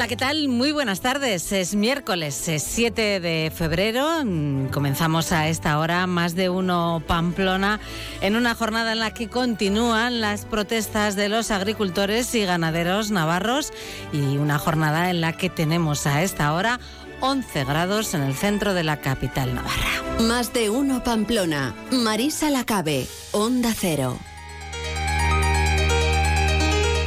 Hola, ¿qué tal? Muy buenas tardes. Es miércoles, es 7 de febrero. Comenzamos a esta hora más de uno Pamplona en una jornada en la que continúan las protestas de los agricultores y ganaderos navarros y una jornada en la que tenemos a esta hora 11 grados en el centro de la capital navarra. Más de uno Pamplona. Marisa Lacabe. Onda Cero.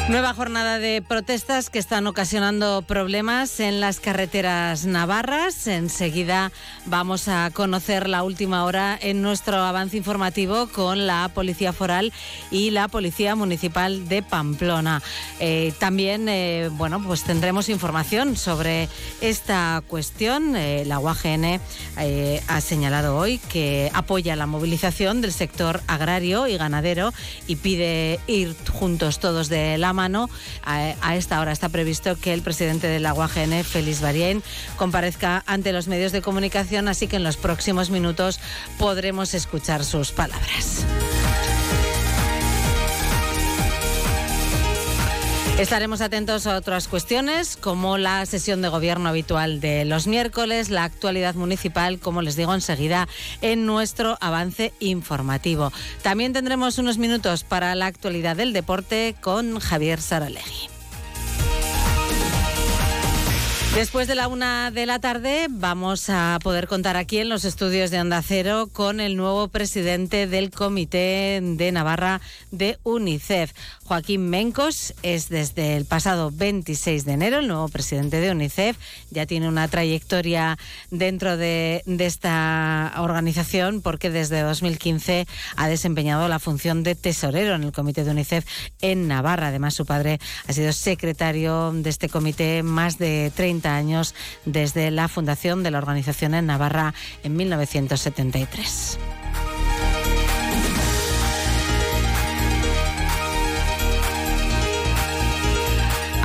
Nueva jornada de protestas que están ocasionando problemas en las carreteras navarras. Enseguida vamos a conocer la última hora en nuestro avance informativo con la Policía Foral y la Policía Municipal de Pamplona. Eh, también, eh, bueno, pues tendremos información sobre esta cuestión. Eh, la UAGN eh, ha señalado hoy que apoya la movilización del sector agrario y ganadero y pide ir juntos todos de la mano. A, esta hora está previsto que el presidente de la UAGN, Félix Barien, comparezca ante los medios de comunicación, así que en los próximos minutos podremos escuchar sus palabras. Estaremos atentos a otras cuestiones como la sesión de gobierno habitual de los miércoles, la actualidad municipal, como les digo enseguida en nuestro avance informativo. También tendremos unos minutos para la actualidad del deporte con Javier Saralegui. Después de la una de la tarde vamos a poder contar aquí en los estudios de Onda Cero con el nuevo presidente del Comité de Navarra de UNICEF. Joaquín Mencos es desde el pasado 26 de enero el nuevo presidente de UNICEF. Ya tiene una trayectoria dentro de, de esta organización porque desde 2015 ha desempeñado la función de tesorero en el Comité de UNICEF en Navarra. Además, su padre ha sido secretario de este comité más de 30 años desde la fundación de la organización en Navarra en 1973.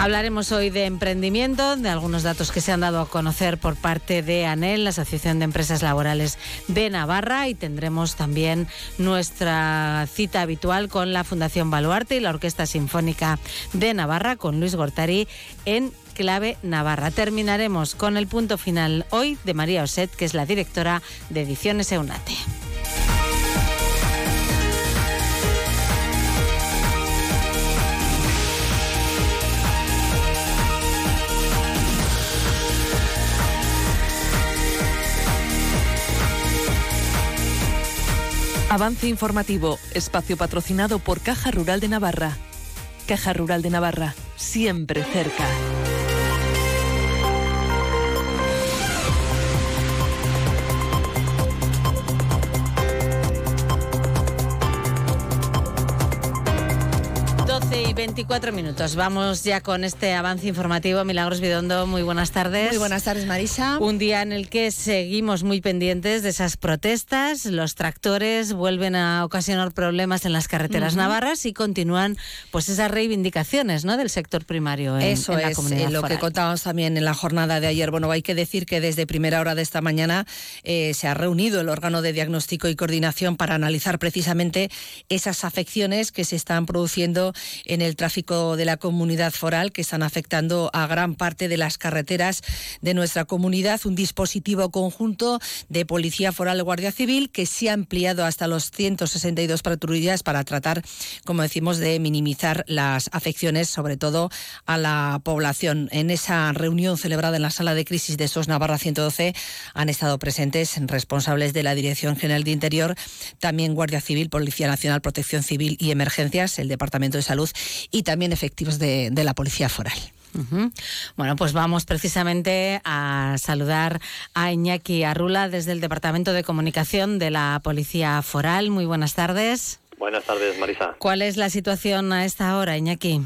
Hablaremos hoy de emprendimiento, de algunos datos que se han dado a conocer por parte de ANEL, la Asociación de Empresas Laborales de Navarra, y tendremos también nuestra cita habitual con la Fundación Baluarte y la Orquesta Sinfónica de Navarra, con Luis Gortari en Clave Navarra. Terminaremos con el punto final hoy de María Oset, que es la directora de Ediciones Eunate. Avance informativo, espacio patrocinado por Caja Rural de Navarra. Caja Rural de Navarra, siempre cerca. 24 minutos. Vamos ya con este avance informativo. Milagros Bidondo, muy buenas tardes. Muy buenas tardes, Marisa. Un día en el que seguimos muy pendientes de esas protestas. Los tractores vuelven a ocasionar problemas en las carreteras uh -huh. navarras y continúan pues esas reivindicaciones ¿no? del sector primario en, Eso en la es comunidad eh, lo foral. que contábamos también en la jornada de ayer. Bueno, hay que decir que desde primera hora de esta mañana eh, se ha reunido el órgano de diagnóstico y coordinación para analizar precisamente esas afecciones que se están produciendo en el tráfico de la comunidad foral que están afectando a gran parte de las carreteras de nuestra comunidad. Un dispositivo conjunto de Policía Foral y Guardia Civil que se ha ampliado hasta los 162 patrullas para tratar, como decimos, de minimizar las afecciones, sobre todo a la población. En esa reunión celebrada en la sala de crisis de SOS Navarra 112 han estado presentes responsables de la Dirección General de Interior, también Guardia Civil, Policía Nacional, Protección Civil y Emergencias, el Departamento de Salud y también efectivos de, de la Policía Foral. Uh -huh. Bueno, pues vamos precisamente a saludar a Iñaki Arrula desde el Departamento de Comunicación de la Policía Foral. Muy buenas tardes. Buenas tardes, Marisa. ¿Cuál es la situación a esta hora, Iñaki?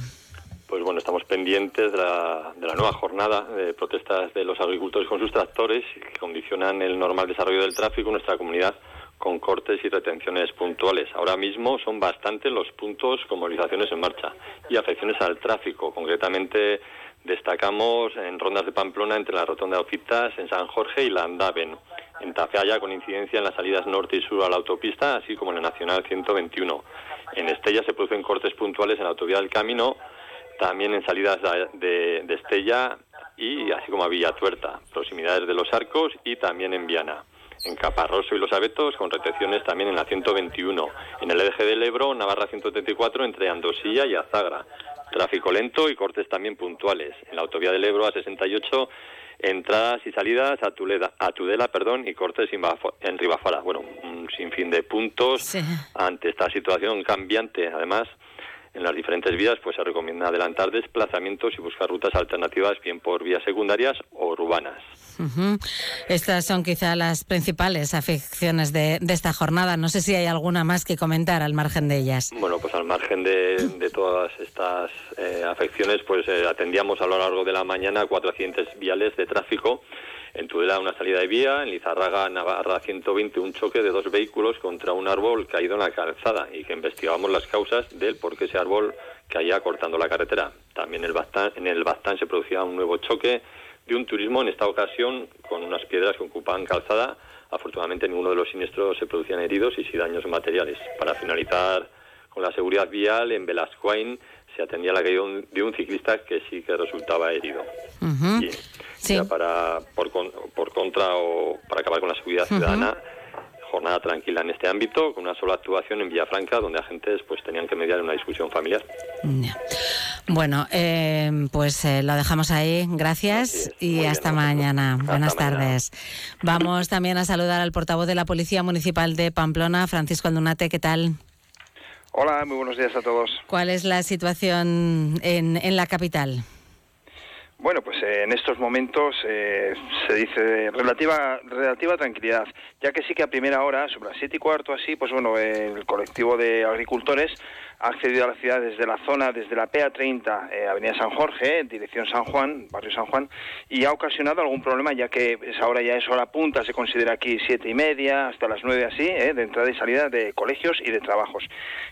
Pues bueno, estamos pendientes de la, de la nueva jornada de protestas de los agricultores con sus tractores que condicionan el normal desarrollo del tráfico en nuestra comunidad con cortes y retenciones puntuales. Ahora mismo son bastantes los puntos con movilizaciones en marcha y afecciones al tráfico. Concretamente destacamos en rondas de Pamplona entre la Rotonda de Ocitas, en San Jorge y la Andaven. En Tafalla con incidencia en las salidas norte y sur a la autopista, así como en la Nacional 121. En Estella se producen cortes puntuales en la autovía del Camino, también en salidas de, de Estella y así como a Villatuerta, proximidades de los Arcos y también en Viana. En Caparroso y Los Abetos, con retenciones también en la 121. En el eje del Ebro, Navarra 134, entre Andosilla y Azagra. Tráfico lento y cortes también puntuales. En la autovía del Ebro, a 68, entradas y salidas a, Tuleda, a Tudela perdón, y cortes en Ribafara. Bueno, un sinfín de puntos ante esta situación cambiante. Además, en las diferentes vías, pues se recomienda adelantar desplazamientos y buscar rutas alternativas, bien por vías secundarias o urbanas. Estas son quizá las principales afecciones de, esta jornada. No sé si hay alguna más que comentar al margen de ellas. Bueno, pues al margen de, todas estas eh, afecciones, pues eh, atendíamos a lo largo de la mañana cuatro accidentes viales de tráfico en Tudela una salida de vía, en Lizarraga, Navarra 120, un choque de dos vehículos contra un árbol caído en la calzada y que investigábamos las causas del por qué ese árbol caía cortando la carretera. También el en el Bastán se producía un nuevo choque de un turismo, en esta ocasión con unas piedras que ocupaban calzada. Afortunadamente ninguno de los siniestros se producían heridos y sin daños materiales. Para finalizar con la seguridad vial, en Velascoain se atendía la caída de un ciclista que sí que resultaba herido para por, por, contra o para acabar con la seguridad ciudadana. Jornada tranquila en este ámbito, con una sola actuación en Villafranca, donde agentes pues tenían que mediar una discusión familiar. Bueno, eh, pues eh, lo dejamos ahí. Gracias y hasta mañana. Buenas tardes. Vamos también a saludar al portavoz de la Policía Municipal de Pamplona, Francisco Aldunate. ¿Qué tal? Hola, muy buenos días a todos. ¿Cuál es la situación en, en la capital? Bueno, pues eh, en estos momentos eh, se dice relativa relativa tranquilidad, ya que sí que a primera hora, sobre las siete y cuarto así, pues bueno, el colectivo de agricultores ha accedido a la ciudad desde la zona, desde la PA30, eh, Avenida San Jorge, en dirección San Juan, barrio San Juan, y ha ocasionado algún problema, ya que es ahora ya es hora punta, se considera aquí siete y media, hasta las nueve así, eh, de entrada y salida de colegios y de trabajos.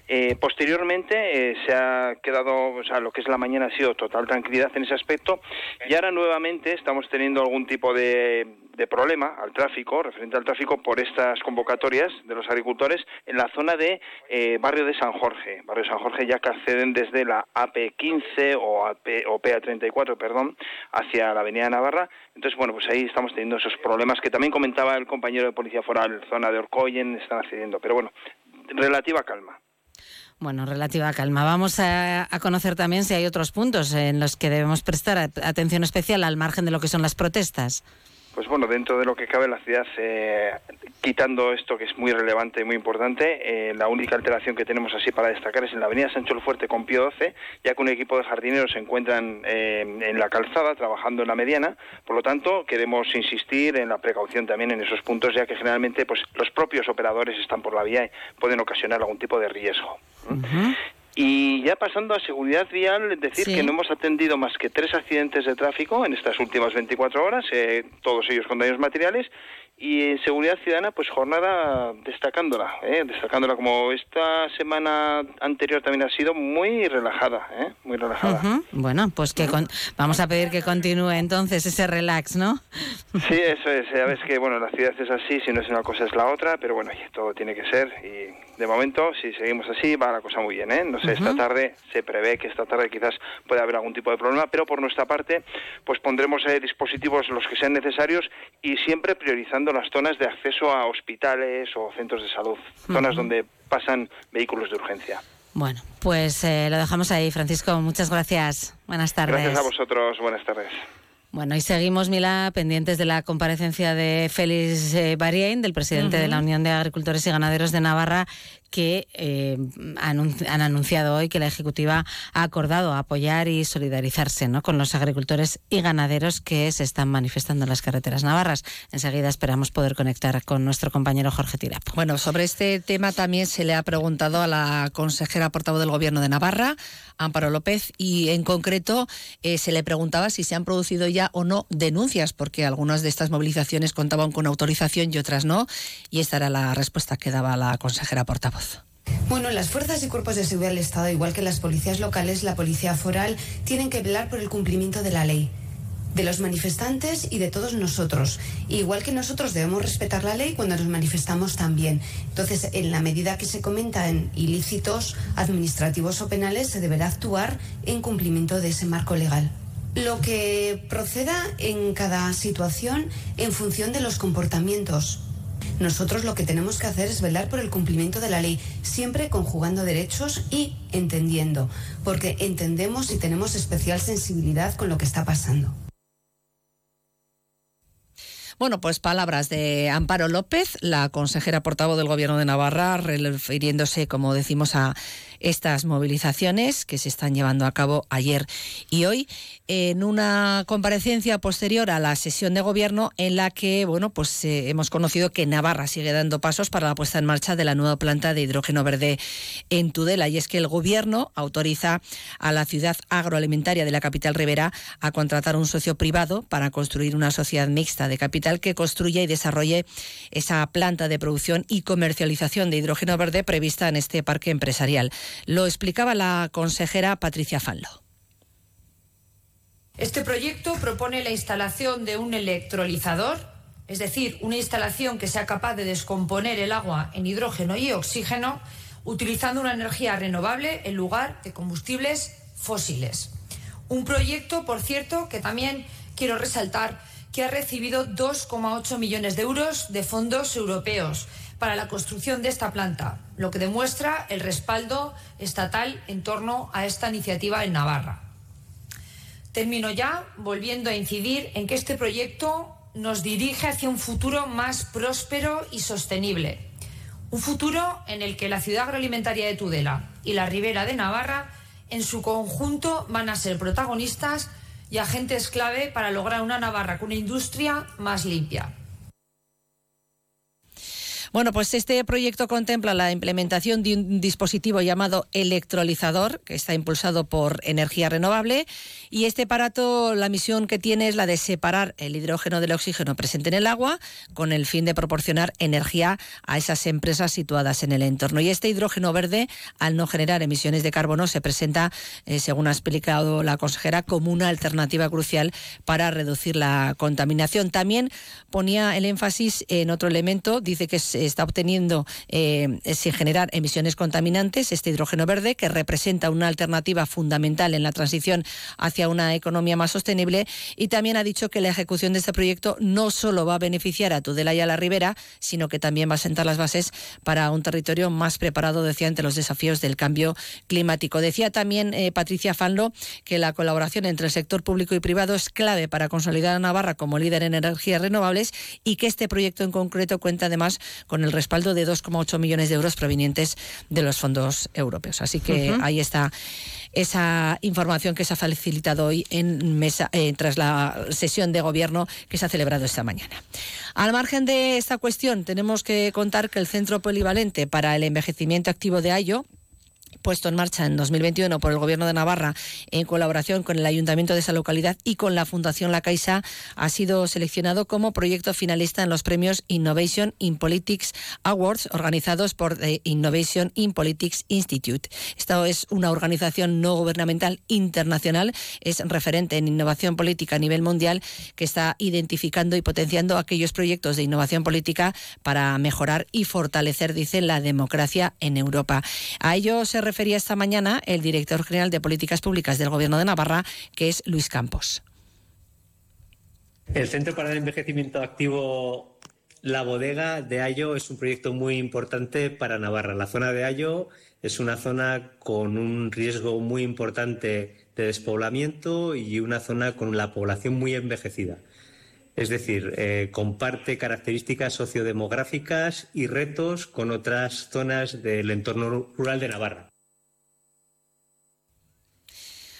Eh, posteriormente se ha quedado, o sea, lo que es la mañana ha sido total tranquilidad en ese aspecto, y ahora nuevamente estamos teniendo algún tipo de de problema al tráfico, referente al tráfico por estas convocatorias de los agricultores en la zona de eh, barrio de San Jorge. Barrio de San Jorge ya que acceden desde la AP15 o, AP, o PA34, perdón, hacia la Avenida Navarra. Entonces, bueno, pues ahí estamos teniendo esos problemas que también comentaba el compañero de Policía Foral, zona de Orcoyen, están accediendo. Pero bueno, relativa calma. Bueno, relativa calma. Vamos a, a, conocer también si hay otros puntos en los que debemos prestar atención especial al margen de lo que son las protestas pues bueno, dentro de lo que cabe la ciudad, eh, quitando esto que es muy relevante y muy importante, eh, la única alteración que tenemos así para destacar es en la avenida Sancho el Fuerte con Pío 12, ya que un equipo de jardineros se encuentran eh, en la calzada trabajando en la mediana, por lo tanto queremos insistir en la precaución también en esos puntos, ya que generalmente pues los propios operadores están por la vía y pueden ocasionar algún tipo de riesgo. Y ya pasando a seguridad vial, decir que no hemos atendido más que tres accidentes de tráfico en estas últimas 24 horas, eh, todos ellos con daños materiales, y en seguridad ciudadana, pues jornada destacándola, ¿eh? destacándola como esta semana anterior también ha sido muy relajada, ¿eh? muy relajada. Bueno, pues que vamos a pedir que continúe entonces ese relax, ¿no? Sí, eso es, ya ves que bueno, la ciudad es así, si no es una cosa es la otra, pero bueno, todo tiene que ser y de momento, si seguimos así, va la cosa muy bien, ¿eh? No sé, esta tarde se prevé que esta tarde quizás pueda haber algún tipo de problema, pero por nuestra parte, pues pondremos eh, dispositivos los que sean necesarios y siempre priorizando las zonas de acceso a hospitales o centros de salud, zonas donde pasan vehículos de urgencia. Bueno, pues eh, lo dejamos ahí, Francisco. Muchas gracias. Buenas tardes. Gracias a vosotros. Buenas tardes. Bueno, y seguimos, Mila, pendientes de la comparecencia de Félix eh, Barien, del presidente de la Unión de Agricultores y Ganaderos de Navarra, que eh, han anunciado hoy que la Ejecutiva ha acordado apoyar y solidarizarse ¿no? con los agricultores y ganaderos que se están manifestando en las carreteras navarras. Enseguida esperamos poder conectar con nuestro compañero Jorge Tirap. Bueno, sobre este tema también se le ha preguntado a la consejera portavoz del Gobierno de Navarra, Amparo López, y en concreto eh, se le preguntaba si se han producido ya o no denuncias, porque algunas de estas movilizaciones contaban con autorización y otras no, y esta era la respuesta que daba la consejera portavoz. Bueno, las fuerzas y cuerpos de seguridad del Estado, igual que las policías locales, la policía foral, tienen que velar por el cumplimiento de la ley de los manifestantes y de todos nosotros. Igual que nosotros debemos respetar la ley cuando nos manifestamos también. Entonces, en la medida que se comentan ilícitos administrativos o penales, se deberá actuar en cumplimiento de ese marco legal. lo que proceda en cada situación en función de los comportamientos. Nosotros lo que tenemos que hacer es velar por el cumplimiento de la ley, siempre conjugando derechos y entendiendo, porque entendemos y tenemos especial sensibilidad con lo que está pasando. Bueno, pues palabras de Amparo López, la consejera portavoz del Gobierno de Navarra, refiriéndose, como decimos, a estas movilizaciones que se están llevando a cabo ayer y hoy en una comparecencia posterior a la sesión de gobierno en la que bueno pues eh, hemos conocido que Navarra sigue dando pasos para la puesta en marcha de la nueva planta de hidrógeno verde en Tudela y es que el gobierno autoriza a la ciudad agroalimentaria de la capital Rivera a contratar un socio privado para construir una sociedad mixta de capital que construya y desarrolle esa planta de producción y comercialización de hidrógeno verde prevista en este parque empresarial. Lo explicaba la consejera Patricia Fanlo. Este proyecto propone la instalación de un electrolizador, es decir, una instalación que sea capaz de descomponer el agua en hidrógeno y oxígeno utilizando una energía renovable en lugar de combustibles fósiles. Un proyecto, por cierto, que también quiero resaltar que ha recibido 2,8 millones de euros de fondos europeos para la construcción de esta planta, lo que demuestra el respaldo estatal en torno a esta iniciativa en Navarra. Termino ya volviendo a incidir en que este proyecto nos dirige hacia un futuro más próspero y sostenible. Un futuro en el que la ciudad agroalimentaria de Tudela y la ribera de Navarra en su conjunto van a ser protagonistas y agentes clave para lograr una Navarra con una industria más limpia. Bueno, pues este proyecto contempla la implementación de un dispositivo llamado electrolizador, que está impulsado por energía renovable, y este aparato, la misión que tiene es la de separar el hidrógeno del oxígeno presente en el agua, con el fin de proporcionar energía a esas empresas situadas en el entorno. Y este hidrógeno verde, al no generar emisiones de carbono, se presenta, eh, según ha explicado la consejera, como una alternativa crucial para reducir la contaminación. También ponía el énfasis en otro elemento, dice que es está obteniendo eh, sin generar emisiones contaminantes este hidrógeno verde, que representa una alternativa fundamental en la transición hacia una economía más sostenible. Y también ha dicho que la ejecución de este proyecto no solo va a beneficiar a Tudela y a la Ribera, sino que también va a sentar las bases para un territorio más preparado, decía, ante los desafíos del cambio climático. Decía también eh, Patricia Fanlo que la colaboración entre el sector público y privado es clave para consolidar a Navarra como líder en energías renovables y que este proyecto en concreto cuenta además con el respaldo de 2,8 millones de euros provenientes de los fondos europeos. Así que ahí está esa información que se ha facilitado hoy en mesa eh, tras la sesión de gobierno que se ha celebrado esta mañana. Al margen de esta cuestión, tenemos que contar que el Centro Polivalente para el Envejecimiento Activo de Ayo puesto en marcha en 2021 por el Gobierno de Navarra en colaboración con el Ayuntamiento de esa localidad y con la Fundación La Caixa, ha sido seleccionado como proyecto finalista en los premios Innovation in Politics Awards organizados por The Innovation in Politics Institute. Esta es una organización no gubernamental internacional, es referente en innovación política a nivel mundial que está identificando y potenciando aquellos proyectos de innovación política para mejorar y fortalecer, dice, la democracia en Europa. A ello se refería esta mañana el director general de Políticas Públicas del Gobierno de Navarra, que es Luis Campos. El Centro para el Envejecimiento Activo La Bodega de Ayo es un proyecto muy importante para Navarra. La zona de Ayo es una zona con un riesgo muy importante de despoblamiento y una zona con la población muy envejecida. Es decir, eh, comparte características sociodemográficas y retos con otras zonas del entorno rural de Navarra.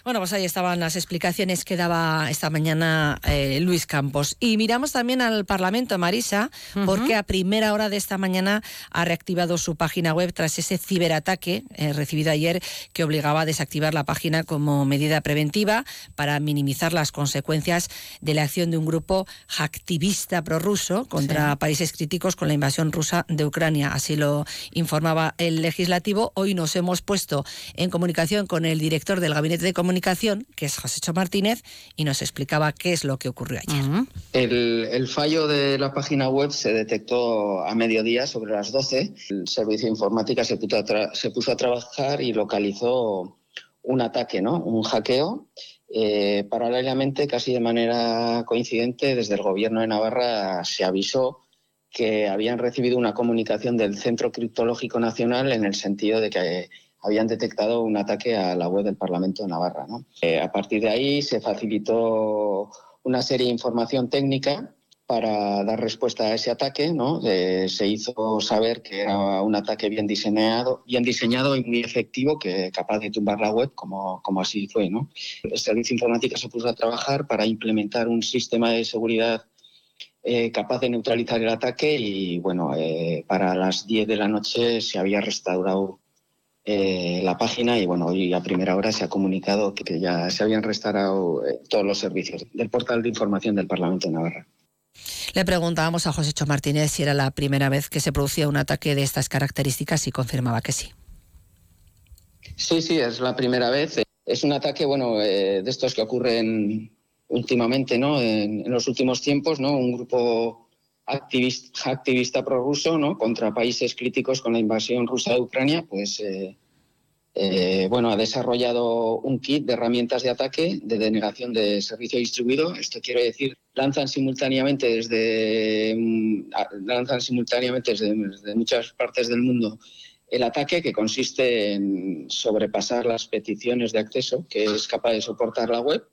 Bueno, pues ahí estaban las explicaciones que daba esta mañana eh, Luis Campos. Y miramos también al Parlamento, Marisa, porque a primera hora de esta mañana ha reactivado su página web tras ese ciberataque eh, recibido ayer que obligaba a desactivar la página como medida preventiva para minimizar las consecuencias de la acción de un grupo activista prorruso contra países críticos con la invasión rusa de Ucrania. Así lo informaba el legislativo. Hoy nos hemos puesto en comunicación con el director del Gabinete de Comunicación comunicación, que es José Martínez, y nos explicaba qué es lo que ocurrió ayer. el, fallo de la página web se detectó a mediodía, sobre las 12. El servicio de informática se puso, a, se puso a trabajar y localizó un ataque, ¿no? Un hackeo. Eh, paralelamente, casi de manera coincidente, desde el Gobierno de Navarra se avisó que habían recibido una comunicación del Centro Criptológico Nacional en el sentido de que habían detectado un ataque a la web del Parlamento de Navarra. Eh, a partir de ahí se facilitó una serie de información técnica para dar respuesta a ese ataque, ¿no? Eh, se hizo saber que era un ataque bien diseñado, bien diseñado y muy efectivo, que capaz de tumbar la web, como, como así fue, ¿no? El servicio informático se puso a trabajar para implementar un sistema de seguridad eh, capaz de neutralizar el ataque y, bueno, eh, para las 10 de la noche se había restaurado la página y bueno, hoy a primera hora se ha comunicado que ya se habían restaurado todos los servicios del portal de información del Parlamento de Navarra. Le preguntábamos a José Cho Martínez si era la primera vez que se producía un ataque de estas características y confirmaba que sí. Sí, sí, es la primera vez. Es un ataque, bueno, eh, de estos que ocurren últimamente, ¿no? En, los últimos tiempos, ¿no? Un grupo activista, activista prorruso, ¿no? Contra países críticos con la invasión rusa de Ucrania, pues eh, eh, bueno, ha desarrollado un kit de herramientas de ataque de denegación de servicio distribuido. Esto quiere decir, lanzan simultáneamente desde, mm, lanzan simultáneamente desde, muchas partes del mundo el ataque que consiste en sobrepasar las peticiones de acceso que es capaz de soportar la web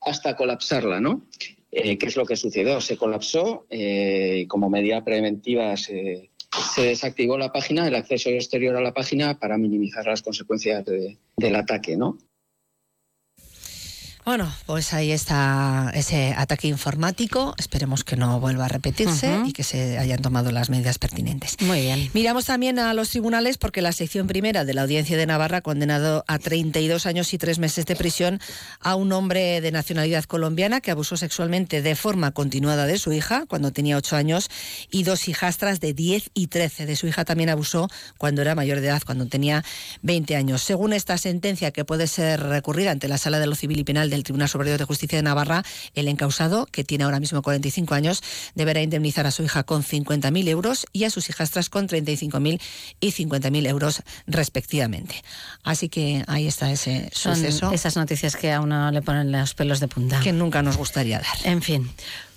hasta colapsarla, ¿no? Eh, ¿Qué es lo que sucedió? Se colapsó eh, como medida preventiva se se desactivó la página, el acceso exterior a la página para minimizar las consecuencias del ataque, ¿no? Bueno, pues ahí está ese ataque informático. Esperemos que no vuelva a repetirse y que se hayan tomado las medidas pertinentes. Muy bien. Miramos también a los tribunales porque la sección primera de la Audiencia de Navarra ha condenado a 32 años y tres meses de prisión a un hombre de nacionalidad colombiana que abusó sexualmente de forma continuada de su hija cuando tenía 8 años y dos hijastras de 10 y 13. De su hija también abusó cuando era mayor de edad, cuando tenía 20 años. Según esta sentencia que puede ser recurrida ante la Sala de lo Civil y Penal del Tribunal Superior de Justicia de Navarra, el encausado, que tiene ahora mismo 45 años, deberá indemnizar a su hija con 50.000 euros y a sus hijastras con 35.000 y 50.000 euros respectivamente. Así que ahí está ese suceso. esas noticias que a uno le ponen los pelos de punta. Que nunca nos gustaría dar. En fin.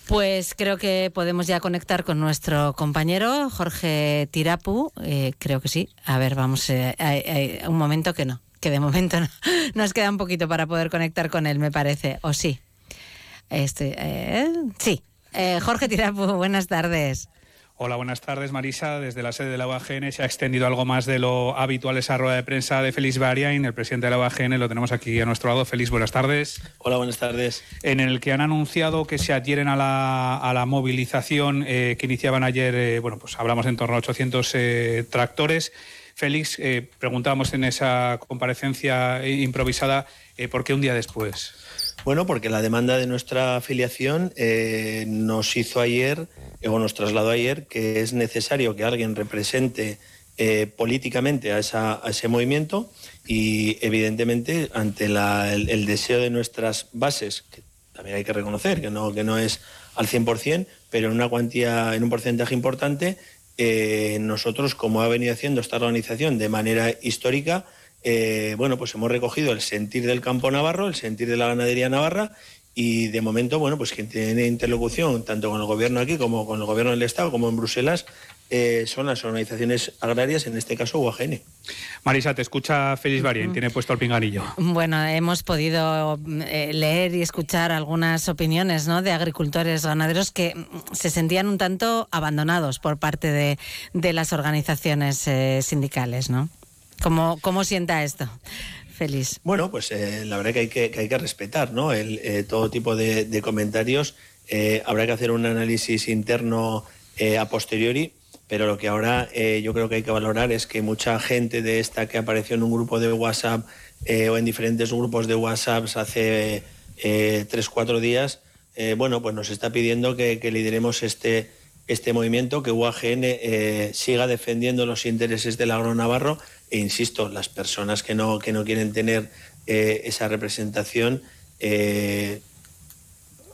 Pues creo que podemos ya conectar con nuestro compañero Jorge Tirapu. Eh, creo que sí. A ver, vamos, eh, un momento que no que de momento nos queda un poquito para poder conectar con él, me parece, o sí. Este, eh, sí. Eh, Jorge Tirapu, buenas tardes. Hola, buenas tardes, Marisa. Desde la sede de la UAGN se ha extendido algo más de lo habitual esa rueda de prensa de Félix Bariain, el presidente de la UAGN. Lo tenemos aquí a nuestro lado. Félix, buenas tardes. Hola, buenas tardes. En el que han anunciado que se adhieren a la, a la movilización eh, que iniciaban ayer, bueno, pues hablamos en torno a 800 tractores. Félix, eh, preguntábamos en esa comparecencia improvisada eh, por qué un día después. Bueno, porque la demanda de nuestra afiliación eh, nos hizo ayer, o nos trasladó ayer, que es necesario que alguien represente políticamente a, ese movimiento y, evidentemente, ante el, deseo de nuestras bases, que también hay que reconocer que no, que no es al 100%, pero en una cuantía, en un porcentaje importante, eh, nosotros, como ha venido haciendo esta organización de manera histórica, eh, bueno, pues hemos recogido el sentir del campo navarro, el sentir de la ganadería navarra y de momento, bueno, pues quien tiene interlocución tanto con el gobierno aquí como con el gobierno del Estado, como en Bruselas, eh, son las organizaciones agrarias, en este caso UAGN. Marisa, te escucha Félix Barien, tiene puesto el pinganillo. Bueno, hemos podido eh, leer y escuchar algunas opiniones ¿no? de agricultores ganaderos que se sentían un tanto abandonados por parte de, las organizaciones eh, sindicales, ¿no? ¿Cómo, ¿Cómo sienta esto? Feliz. Bueno, pues eh, la verdad que hay que, hay que respetar ¿no? El, eh, todo tipo de, comentarios. Eh, habrá que hacer un análisis interno a posteriori, pero lo que ahora yo creo que hay que valorar es que mucha gente de esta que apareció en un grupo de WhatsApp o en diferentes grupos de WhatsApp hace tres, cuatro días, bueno, pues nos está pidiendo que, que lideremos este, este movimiento, que UAGN siga defendiendo los intereses del agro navarro. E insisto, las personas que no, que no quieren tener eh, esa representación eh,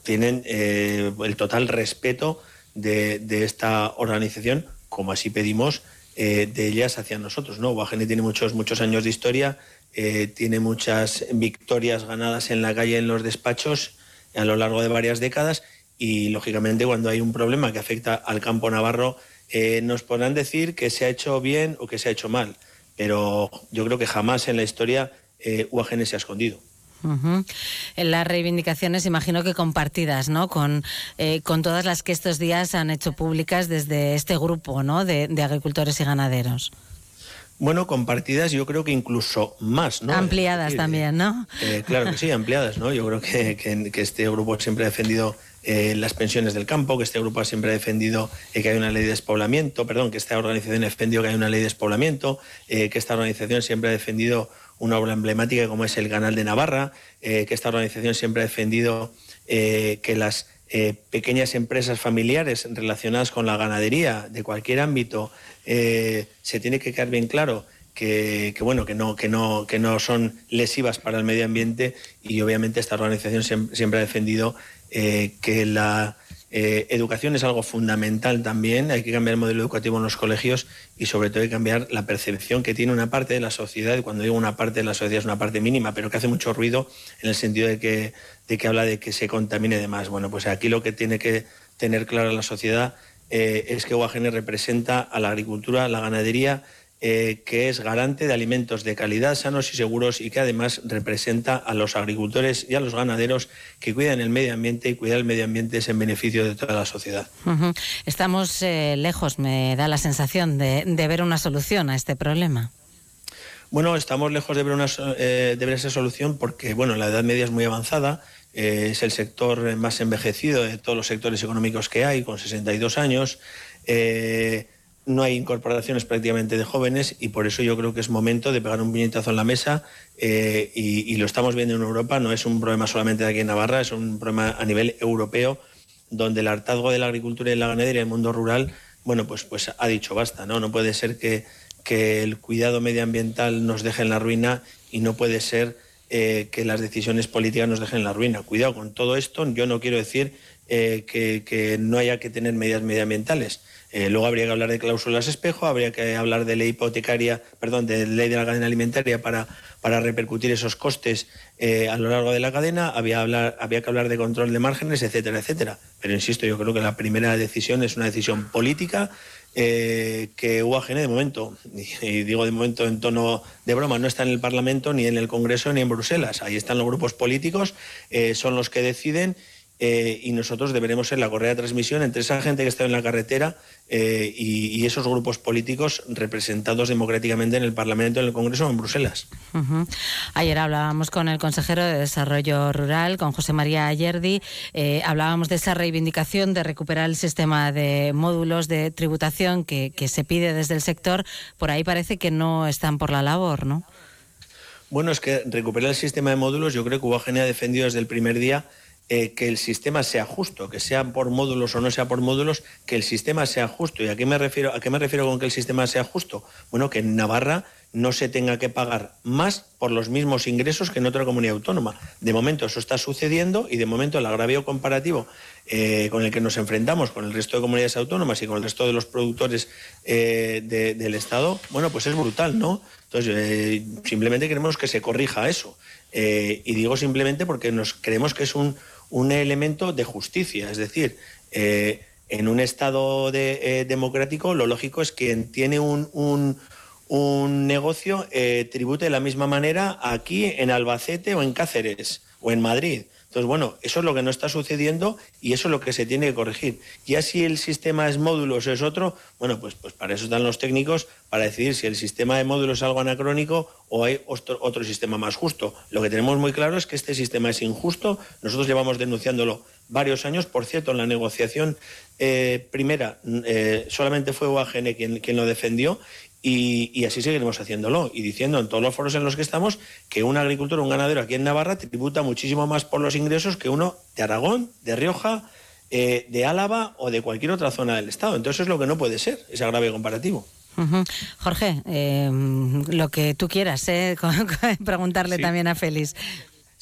tienen eh, el total respeto de, esta organización, como así pedimos de ellas hacia nosotros. ¿no? tiene muchos, muchos años de historia, eh, tiene muchas victorias ganadas en la calle, en los despachos, a lo largo de varias décadas y, lógicamente, cuando hay un problema que afecta al campo navarro, eh, nos podrán decir que se ha hecho bien o que se ha hecho mal, pero yo creo que jamás en la historia eh, UAGN se ha escondido. Las reivindicaciones, imagino que compartidas, ¿no? Con, eh, con todas las que estos días han hecho públicas desde este grupo, ¿no? De, agricultores y ganaderos. Bueno, compartidas yo creo que incluso más, ¿no? Ampliadas también, ¿no? Eh, claro que sí, ampliadas, ¿no? Yo creo que, que, este grupo siempre ha defendido eh, las pensiones del campo, que este grupo siempre ha defendido que hay una ley de despoblamiento, perdón, que esta organización ha defendido que hay una ley de despoblamiento, que esta organización siempre ha defendido una obra emblemática como es el Canal de Navarra, eh, que esta organización siempre ha defendido eh, que las eh, pequeñas empresas familiares relacionadas con la ganadería de cualquier ámbito se tiene que quedar bien claro que, bueno que no que no que no son lesivas para el medio ambiente y obviamente esta organización siempre ha defendido que la eh, educación es algo fundamental también, hay que cambiar el modelo educativo en los colegios y sobre todo hay que cambiar la percepción que tiene una parte de la sociedad, y cuando digo una parte de la sociedad es una parte mínima, pero que hace mucho ruido en el sentido de que, de que habla de que se contamine de más. Bueno, pues aquí lo que tiene que tener clara la sociedad eh, es que UAGN representa a la agricultura, a la ganadería, eh, que es garante de alimentos de calidad, sanos y seguros y que además representa a los agricultores y a los ganaderos que cuidan el medio ambiente y cuidar el medio ambiente es en beneficio de toda la sociedad. Estamos eh, lejos, me da la sensación, de, ver una solución a este problema. Bueno, estamos lejos de ver, una, eh, de ver esa solución porque bueno, la edad media es muy avanzada, es el sector más envejecido de todos los sectores económicos que hay, con 62 años no hay incorporaciones prácticamente de jóvenes y por eso yo creo que es momento de pegar un puñetazo en la mesa eh, y, lo estamos viendo en Europa, no es un problema solamente de aquí en Navarra, es un problema a nivel europeo donde el hartazgo de la agricultura y la ganadería en el mundo rural, bueno, pues, pues ha dicho basta, ¿no? No puede ser que, que el cuidado medioambiental nos deje en la ruina y no puede ser eh, que las decisiones políticas nos dejen en la ruina. Cuidado con todo esto, yo no quiero decir eh, que no haya que tener medidas medioambientales eh, luego habría que hablar de cláusulas espejo, habría que hablar de ley hipotecaria, perdón, de ley de la cadena alimentaria para, para repercutir esos costes eh, a lo largo de la cadena, había, hablar, había que hablar de control de márgenes, etcétera, etcétera. Pero insisto, yo creo que la primera decisión es una decisión política eh, que UAGN de momento, y digo de momento en tono de broma, no está en el Parlamento, ni en el Congreso, ni en Bruselas. Ahí están los grupos políticos, son los que deciden eh, y nosotros deberemos ser la correa de transmisión entre esa gente que está en la carretera eh, y, esos grupos políticos representados democráticamente en el Parlamento, en el Congreso o en Bruselas. Ayer hablábamos con el consejero de Desarrollo Rural, con José María Ayerdi, eh, hablábamos de esa reivindicación de recuperar el sistema de módulos de tributación que, que se pide desde el sector. Por ahí parece que no están por la labor, ¿no? Bueno, es que recuperar el sistema de módulos, yo creo que UAGN ha defendido desde el primer día eh, que el sistema sea justo, que sea por módulos o no sea por módulos, que el sistema sea justo. ¿Y a qué me refiero, a qué me refiero con que el sistema sea justo? Bueno, que en Navarra no se tenga que pagar más por los mismos ingresos que en otra comunidad autónoma. De momento eso está sucediendo y de momento el agravio comparativo eh, con el que nos enfrentamos con el resto de comunidades autónomas y con el resto de los productores eh, del Estado, bueno, pues es brutal, ¿no? Entonces, simplemente queremos que se corrija eso. y digo simplemente porque nos creemos que es un, un elemento de justicia. Es decir, eh, en un Estado eh, democrático lo lógico es que quien tiene un, un, negocio eh, tribute de la misma manera aquí en Albacete o en Cáceres o en Madrid. Entonces, bueno, eso es lo que no está sucediendo y eso es lo que se tiene que corregir. Ya si el sistema es módulos o es otro, bueno, pues, pues para eso están los técnicos, para decidir si el sistema de módulos es algo anacrónico o hay otro, otro sistema más justo. Lo que tenemos muy claro es que este sistema es injusto. Nosotros llevamos denunciándolo varios años. Por cierto, en la negociación eh, primera eh, solamente fue UAGN quien, quien lo defendió y, así seguiremos haciéndolo y diciendo en todos los foros en los que estamos que un agricultor, un ganadero aquí en Navarra tributa muchísimo más por los ingresos que uno de Aragón, de Rioja, eh, de Álava o de cualquier otra zona del Estado. Entonces es lo que no puede ser, ese agravio comparativo. Jorge, em, lo que tú quieras, ¿eh? preguntarle también a Félix.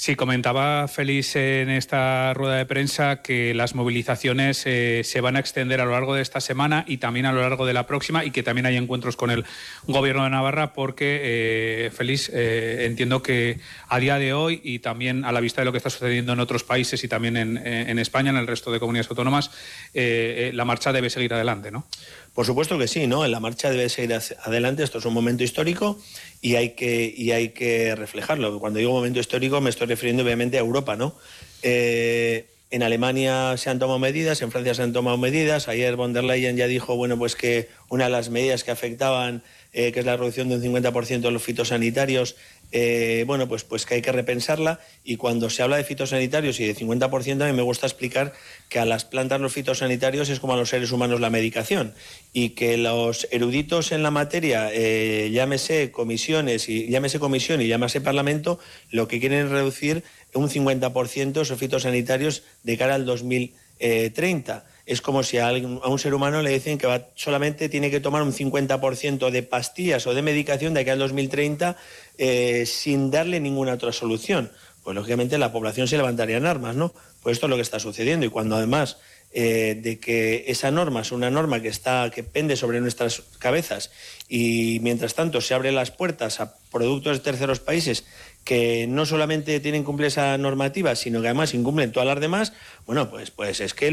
Sí, comentaba Félix en esta rueda de prensa que las movilizaciones eh, se van a extender a lo largo de esta semana y también a lo largo de la próxima y que también hay encuentros con el Gobierno de Navarra porque, eh, Félix, eh, entiendo que a día de hoy y también a la vista de lo que está sucediendo en otros países y también en, en España, en el resto de comunidades autónomas, la marcha debe seguir adelante, ¿no? Por supuesto que sí, ¿no? En la marcha debe seguir adelante. Esto es un momento histórico y hay que, y hay que reflejarlo. Cuando digo momento histórico me estoy refiriendo obviamente a Europa, ¿no? Eh, en Alemania se han tomado medidas, en Francia se han tomado medidas. Ayer von der Leyen ya dijo, bueno, pues que una de las medidas que afectaban, eh, que es la reducción de un 50% de los fitosanitarios, eh, bueno, pues, pues que hay que repensarla. Y cuando se habla de fitosanitarios y de 50%, a mí me gusta explicar que a las plantas los fitosanitarios es como a los seres humanos la medicación. Y que los eruditos en la materia, eh, llámese comisiones y llámese comisión y llámese parlamento, lo que quieren es reducir un 50% esos fitosanitarios de cara al 2030 es como si a, un ser humano le dicen que solamente tiene que tomar un 50% de pastillas o de medicación de aquí al 2030 eh, sin darle ninguna otra solución. Pues lógicamente la población se levantaría en armas, ¿no? Pues esto es lo que está sucediendo y cuando además eh, de que esa norma es una norma que está que pende sobre nuestras cabezas y mientras tanto se abren las puertas a productos de terceros países que no solamente tienen que cumplir esa normativa, sino que además incumplen todas las demás, bueno, pues, pues es que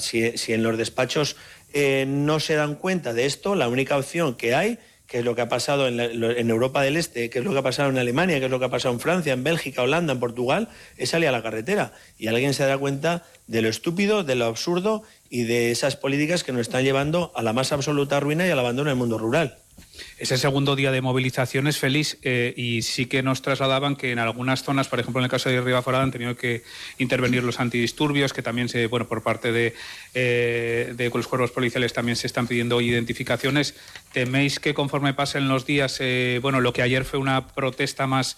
si, en los despachos eh, no se dan cuenta de esto, la única opción que hay, que es lo que ha pasado en, en, Europa del Este, que es lo que ha pasado en Alemania, que es lo que ha pasado en Francia, en Bélgica, Holanda, en Portugal, es salir a la carretera. Y alguien se da cuenta de lo estúpido, de lo absurdo y de esas políticas que nos están llevando a la más absoluta ruina y al abandono del mundo rural. Es el segundo día de movilizaciones, feliz, eh, y sí que nos trasladaban que en algunas zonas, por ejemplo en el caso de Ribaforada, han tenido que intervenir los antidisturbios, que también se, bueno, por parte de, eh, de los cuerpos policiales también se están pidiendo identificaciones. ¿Teméis que conforme pasen los días, eh, bueno, lo que ayer fue una protesta más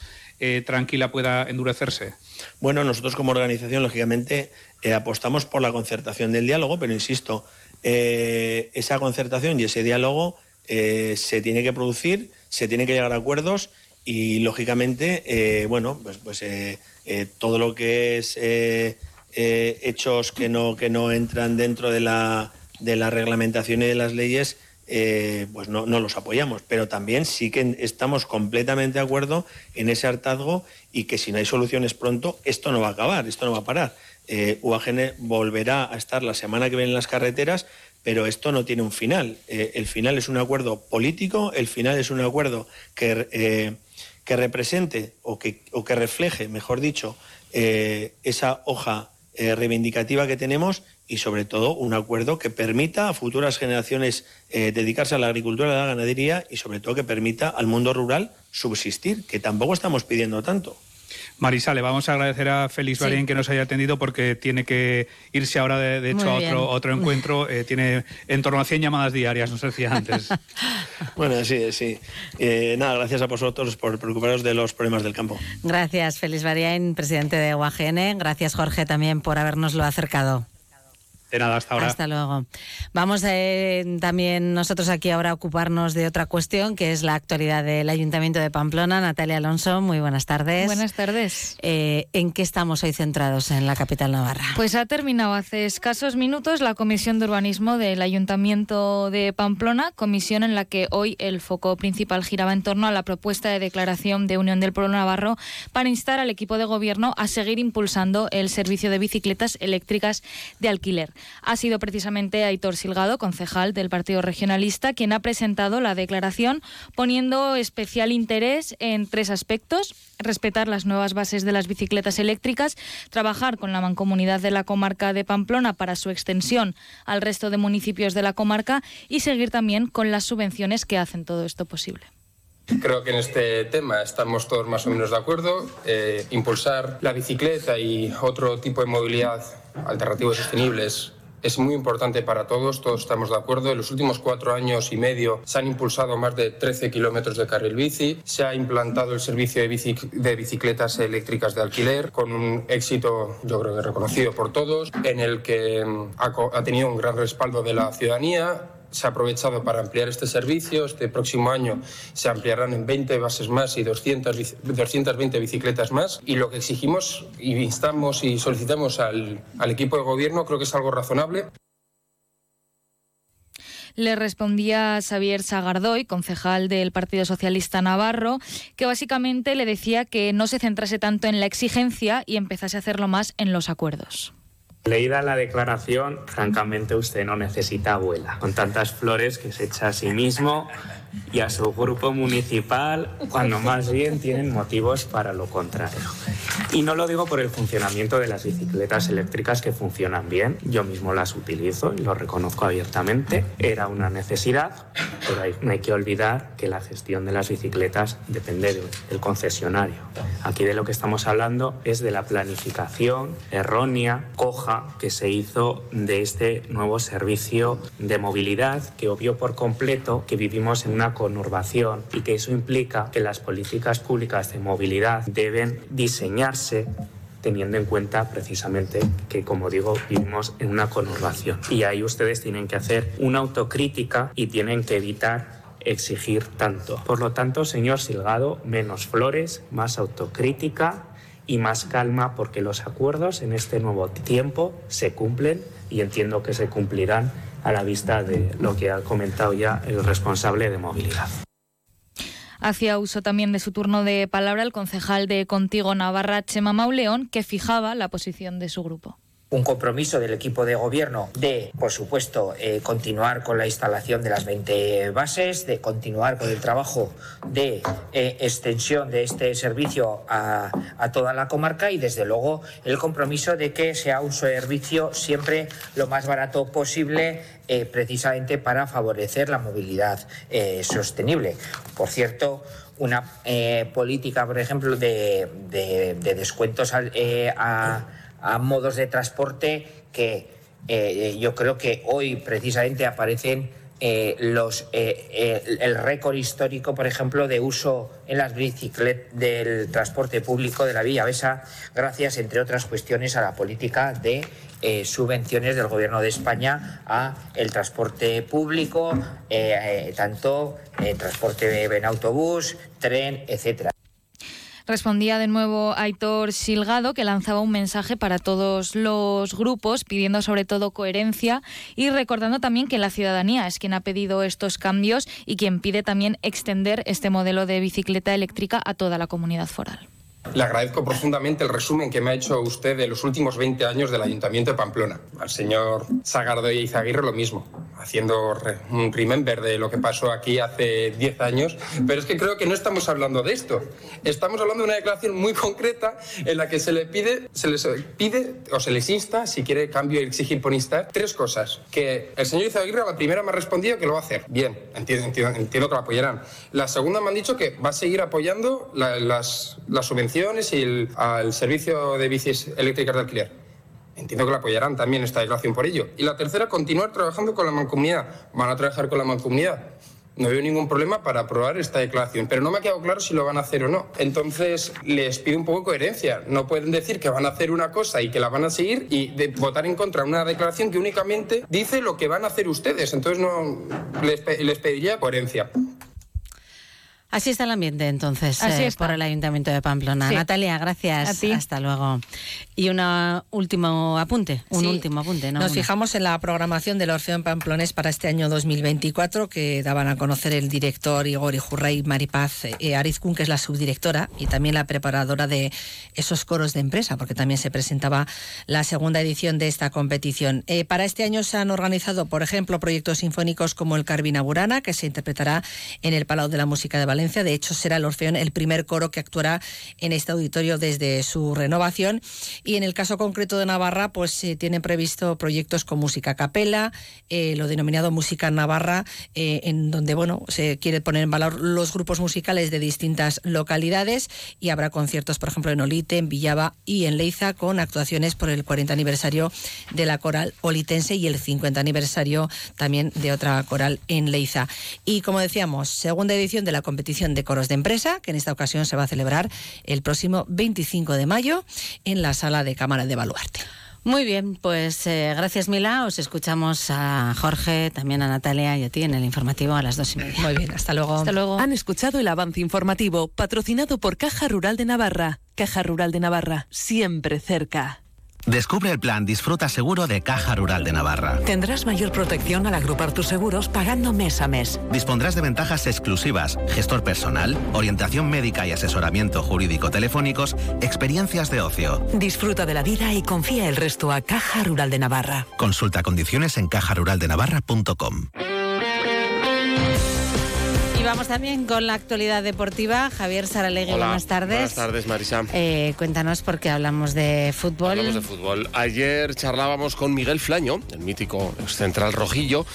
tranquila pueda endurecerse? Bueno, nosotros como organización, lógicamente, apostamos por la concertación del diálogo, pero insisto, esa concertación y ese diálogo eh, se tiene que producir, se tiene que llegar a acuerdos y, lógicamente, eh, bueno, pues, pues eh, todo lo que es hechos que no, que no entran dentro de la, de la reglamentación y de las leyes, pues no, no, los apoyamos. Pero también sí que estamos completamente de acuerdo en ese hartazgo y que si no hay soluciones pronto, esto no va a acabar, esto no va a parar. UAGN volverá a estar la semana que viene en las carreteras pero esto no tiene un final. Eh, el final es un acuerdo político, el final es un acuerdo que, eh, que represente o que, o que, refleje, mejor dicho, eh, esa hoja reivindicativa que tenemos y sobre todo un acuerdo que permita a futuras generaciones dedicarse a la agricultura a la ganadería y sobre todo que permita al mundo rural subsistir, que tampoco estamos pidiendo tanto. Marisa, le vamos a agradecer a Félix sí. que nos haya atendido porque tiene que irse ahora, de, hecho, a otro, otro encuentro. Eh, tiene en torno a 100 llamadas diarias, nos decía antes. bueno, sí, sí. Eh, nada, gracias a vosotros por preocuparos de los problemas del campo. Gracias, Félix Bariain, presidente de UAGN. Gracias, Jorge, también por habernoslo acercado. De nada, hasta ahora. Hasta luego. Vamos eh, también nosotros aquí ahora a ocuparnos de otra cuestión, que es la actualidad del Ayuntamiento de Pamplona. Natalia Alonso, muy buenas tardes. Buenas tardes. Eh, ¿En qué estamos hoy centrados en la capital navarra? Pues ha terminado hace escasos minutos la Comisión de Urbanismo del Ayuntamiento de Pamplona, comisión en la que hoy el foco principal giraba en torno a la propuesta de declaración de Unión del Pueblo Navarro para instar al equipo de gobierno a seguir impulsando el servicio de bicicletas eléctricas de alquiler. Ha sido precisamente Aitor Silgado, concejal del Partido Regionalista, quien ha presentado la declaración poniendo especial interés en tres aspectos respetar las nuevas bases de las bicicletas eléctricas, trabajar con la mancomunidad de la comarca de Pamplona para su extensión al resto de municipios de la comarca y seguir también con las subvenciones que hacen todo esto posible. Creo que en este tema estamos todos más o menos de acuerdo. Eh, impulsar la bicicleta y otro tipo de movilidad alternativos sostenibles es muy importante para todos, todos estamos de acuerdo. En los últimos cuatro años y medio se han impulsado más de 13 kilómetros de carril bici, se ha implantado el servicio de, de, bicicletas eléctricas de alquiler con un éxito, yo creo que reconocido por todos, en el que ha tenido un gran respaldo de la ciudadanía se ha aprovechado para ampliar este servicio. Este próximo año se ampliarán en 20 bases más y 200, 220 bicicletas más. Y lo que exigimos y instamos y solicitamos al, al equipo de gobierno creo que es algo razonable. Le respondía Xavier Sagardoy, concejal del Partido Socialista Navarro, que básicamente le decía que no se centrase tanto en la exigencia y empezase a hacerlo más en los acuerdos. Leída la declaración, francamente usted no necesita abuela, con tantas flores que se echa a sí mismo y a su grupo municipal, cuando más bien tienen motivos para lo contrario. Y no lo digo por el funcionamiento de las bicicletas eléctricas que funcionan bien, yo mismo las utilizo y lo reconozco abiertamente, era una necesidad, pero hay, no hay que olvidar que la gestión de las bicicletas depende del concesionario. Aquí de lo que estamos hablando es de la planificación errónea, coja, que se hizo de este nuevo servicio de movilidad que obvió por completo que vivimos en una conurbación y que eso implica que las políticas públicas de movilidad deben diseñarse teniendo en cuenta precisamente que, como digo, vivimos en una conurbación. Y ahí ustedes tienen que hacer una autocrítica y tienen que evitar exigir tanto. Por lo tanto, señor Silgado, menos flores, más autocrítica y más calma porque los acuerdos en este nuevo tiempo se cumplen y entiendo que se cumplirán a la vista de lo que ha comentado ya el responsable de movilidad. Hacía uso también de su turno de palabra el concejal de Contigo Navarra, Chema Mauleón, que fijaba la posición de su grupo un compromiso del equipo de gobierno de, por supuesto, eh, continuar con la instalación de las 20 bases, de continuar con el trabajo de eh, extensión de este servicio a, toda la comarca y, desde luego, el compromiso de que sea un servicio siempre lo más barato posible, eh, precisamente para favorecer la movilidad sostenible. Por cierto, una política, por ejemplo, de, de, de descuentos a, a a modos de transporte que eh, yo creo que hoy precisamente aparecen eh, los, eh, el récord histórico, por ejemplo, de uso en las bicicletas del transporte público de la Villa Besa, gracias, entre otras cuestiones, a la política de subvenciones del Gobierno de España a el transporte público, tanto transporte en autobús, tren, etcétera. Respondía de nuevo Aitor Silgado, que lanzaba un mensaje para todos los grupos, pidiendo sobre todo coherencia y recordando también que la ciudadanía es quien ha pedido estos cambios y quien pide también extender este modelo de bicicleta eléctrica a toda la comunidad foral. Le agradezco profundamente el resumen que me ha hecho usted de los últimos 20 años del Ayuntamiento de Pamplona. Al señor Sagardo y Izaguirre lo mismo, haciendo un remember de lo que pasó aquí hace 10 años. Pero es que creo que no estamos hablando de esto. Estamos hablando de una declaración muy concreta en la que se le pide, se les pide o se les insta, si quiere cambio y exigir por instar, tres cosas. Que el señor Izaguirre a la primera me ha respondido que lo va a hacer. Bien, entiendo, entiendo, entiendo que lo apoyarán. La segunda me han dicho que va a seguir apoyando la, las, las subvenciones y el, al servicio de bicis eléctricas de alquiler. Entiendo que la apoyarán también esta declaración por ello. Y la tercera, continuar trabajando con la mancomunidad. Van a trabajar con la mancomunidad. No veo ningún problema para aprobar esta declaración, pero no me ha quedado claro si lo van a hacer o no. Entonces, les pido un poco de coherencia. No pueden decir que van a hacer una cosa y que la van a seguir y de votar en contra de una declaración que únicamente dice lo que van a hacer ustedes. Entonces, no les, les pediría coherencia. Así está el ambiente entonces eh, por el Ayuntamiento de Pamplona. Natalia, gracias. Hasta luego. Y un último apunte, un último apunte. Nos fijamos en la programación del Orfeón Pamplones para este año 2024 que daban a conocer el director Igor Ijurrey Maripaz eh, Arizcun, que es la subdirectora y también la preparadora de esos coros de empresa, porque también se presentaba la segunda edición de esta competición. Eh, para este año se han organizado, por ejemplo, proyectos sinfónicos como el Carvina Burana, que se interpretará en el Palau de la Música de Valencia de hecho, será el Orfeón el primer coro que actuará en este auditorio desde su renovación. Y en el caso concreto de Navarra, pues se tienen previsto proyectos con música capela, eh, lo denominado música Navarra, eh, en donde bueno se quiere poner en valor los grupos musicales de distintas localidades y habrá conciertos, por ejemplo, en Olite, en Villaba y en Leiza, con actuaciones por el 40 aniversario de la coral olitense y el 50 aniversario también de otra coral en Leiza. Y como decíamos, segunda edición de la competición de coros de empresa, que en esta ocasión se va a celebrar el próximo 25 de mayo en la sala de Cámara de Baluarte. Muy bien, pues eh, gracias Mila. Os escuchamos a Jorge, también a Natalia y a ti en el informativo a las dos y media. Muy bien, hasta luego. Hasta luego. Han escuchado el avance informativo patrocinado por Caja Rural de Navarra. Caja Rural de Navarra, siempre cerca. Descubre el plan Disfruta Seguro de Caja Rural de Navarra. Tendrás mayor protección al agrupar tus seguros pagando mes a mes. Dispondrás de ventajas exclusivas, gestor personal, orientación médica y asesoramiento jurídico telefónicos, experiencias de ocio. Disfruta de la vida y confía el resto a Caja Rural de Navarra. Consulta condiciones en cajaruraldenavarra.com. Vamos también con la actualidad deportiva. Javier Saralegui, Hola, buenas tardes. Buenas tardes, Marisa. Eh, cuéntanos porque hablamos de fútbol. Hablamos de fútbol. Ayer charlábamos con Miguel Flaño, el mítico central rojillo,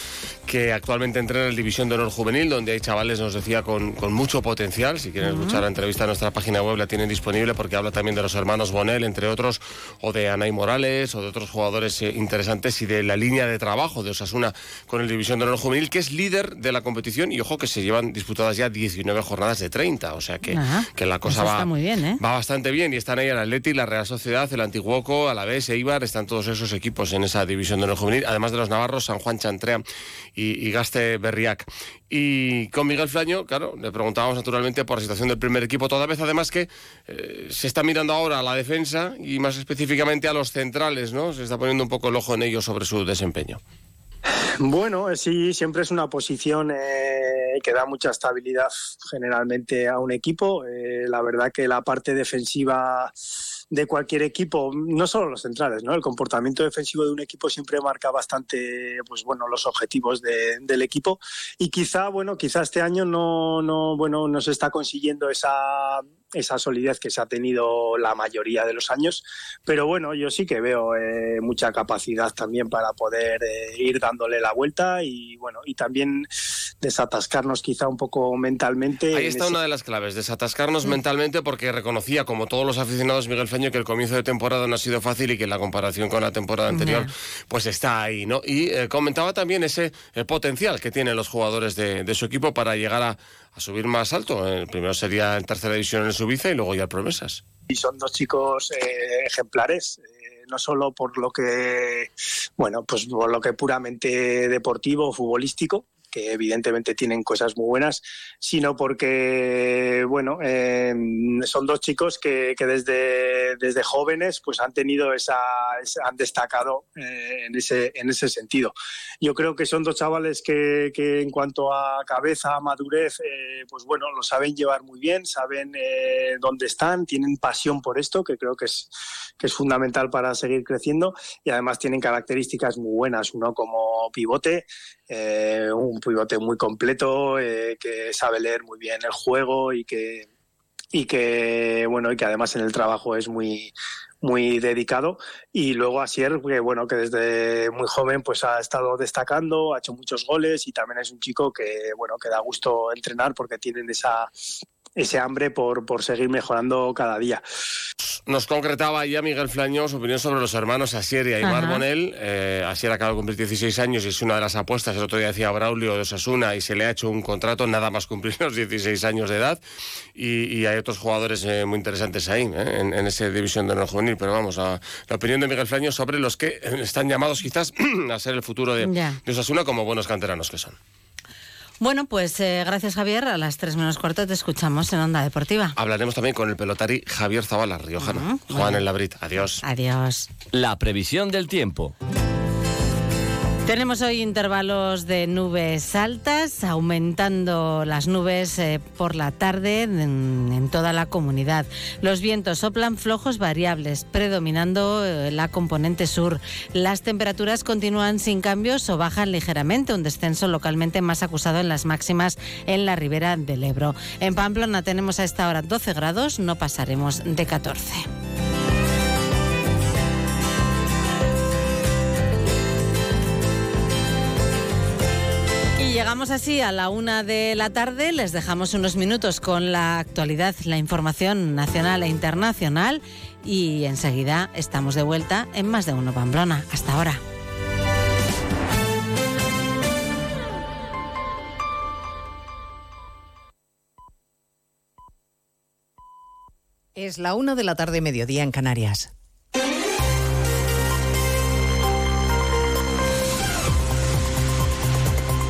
que actualmente entrena en la División de Honor Juvenil, donde hay chavales, nos decía, con, con mucho potencial. Si quieren escuchar la entrevista en nuestra página web, la tienen disponible porque habla también de los hermanos Bonel, entre otros, o de Anay Morales, o de otros jugadores eh, interesantes, y de la línea de trabajo de Osasuna con el División de Honor Juvenil, que es líder de la competición. Y ojo que se llevan disputadas ya 19 jornadas de 30, o sea que, que la cosa va, muy bien, ¿eh? va bastante bien. Y están ahí el Atleti, la Real Sociedad, el Antiguoco, Alavés, Eibar, están todos esos equipos en esa división de honor juvenil, además de los navarros, San Juan Chantrea y, Gaste Berriac. Y con Miguel Flaño, claro, le preguntábamos naturalmente por la situación del primer equipo, toda vez además que eh, se está mirando ahora a la defensa y más específicamente a los centrales, ¿no? Se está poniendo un poco el ojo en ellos sobre su desempeño. Bueno, eh, sí, siempre es una posición eh, que da mucha estabilidad generalmente a un equipo. La verdad que la parte defensiva de cualquier equipo, no solo los centrales, ¿no? El comportamiento defensivo de un equipo siempre marca bastante, pues bueno, los objetivos de- del equipo y quizá, bueno, quizá este año no, no, bueno, no se está consiguiendo esa esa solidez que se ha tenido la mayoría de los años, pero bueno, yo sí que veo eh, mucha capacidad también para poder eh, ir dándole la vuelta y bueno, y también desatascarnos quizá un poco mentalmente. Ahí está ese- una de las claves, desatascarnos Mm. mentalmente porque reconocía, como todos los aficionados Miguel Feño, que el comienzo de temporada no ha sido fácil y que la comparación con la temporada anterior, Ya. pues está ahí, ¿no? Y eh, comentaba también ese potencial que tienen los jugadores de, de su equipo para llegar a, a subir más alto. El primero sería en tercera división en Subiza y luego ya el Promesas. y son dos chicos eh, ejemplares eh, no solo por lo que bueno pues por lo que puramente deportivo futbolístico que evidentemente tienen cosas muy buenas, sino porque, bueno, eh, son dos chicos que, que desde, desde jóvenes pues han tenido esa, han destacado eh, en, ese, en ese sentido. Yo creo que son dos chavales que, que en cuanto a cabeza, madurez, eh, pues bueno, lo saben llevar muy bien, saben eh, dónde están, tienen pasión por esto, que creo que es, que es fundamental para seguir creciendo y además tienen características muy buenas, uno como pivote, un pivote muy completo, eh, que sabe leer muy bien el juego y que y que bueno y que además en el trabajo es muy muy dedicado. Y luego Asier que bueno que desde muy joven pues ha estado destacando ha hecho muchos goles y también es un chico que bueno que da gusto entrenar porque tienen esa ese hambre por, por seguir mejorando cada día. Nos concretaba ya Miguel Flaño su opinión sobre los hermanos Asier y Aymar Ajá. Bonel. Eh, Asier acaba de cumplir 16 años y es una de las apuestas. El otro día decía Braulio de Osasuna y se le ha hecho un contrato nada más cumplir los 16 años de edad. Y, y hay otros jugadores eh, muy interesantes ahí, eh, en, en esa división de honor juvenil. Pero vamos, a la opinión de Miguel Flaño sobre los que eh, están llamados quizás a ser el futuro de, de Osasuna como buenos canteranos que son. Bueno, pues eh, gracias Javier. A las 3 menos cuarto te escuchamos en Onda Deportiva. Hablaremos también con el pelotari Javier Zavala, riojano. Juan en Labrit. Adiós. Adiós. La previsión del tiempo. Tenemos hoy intervalos de nubes altas, aumentando las nubes eh, por la tarde en, toda la comunidad. Los vientos soplan flojos variables, predominando eh, la componente sur. Las temperaturas continúan sin cambios o bajan ligeramente, un descenso localmente más acusado en las máximas en la ribera del Ebro. En Pamplona tenemos a esta hora 12 grados, no pasaremos de 14. Llegamos así a la una de la tarde. Les dejamos unos minutos con la actualidad, la información nacional e internacional. Y enseguida estamos de vuelta en más de uno Pamplona. Hasta ahora. Es la una de la tarde, mediodía en Canarias.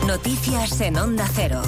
Noticias en Onda Cero.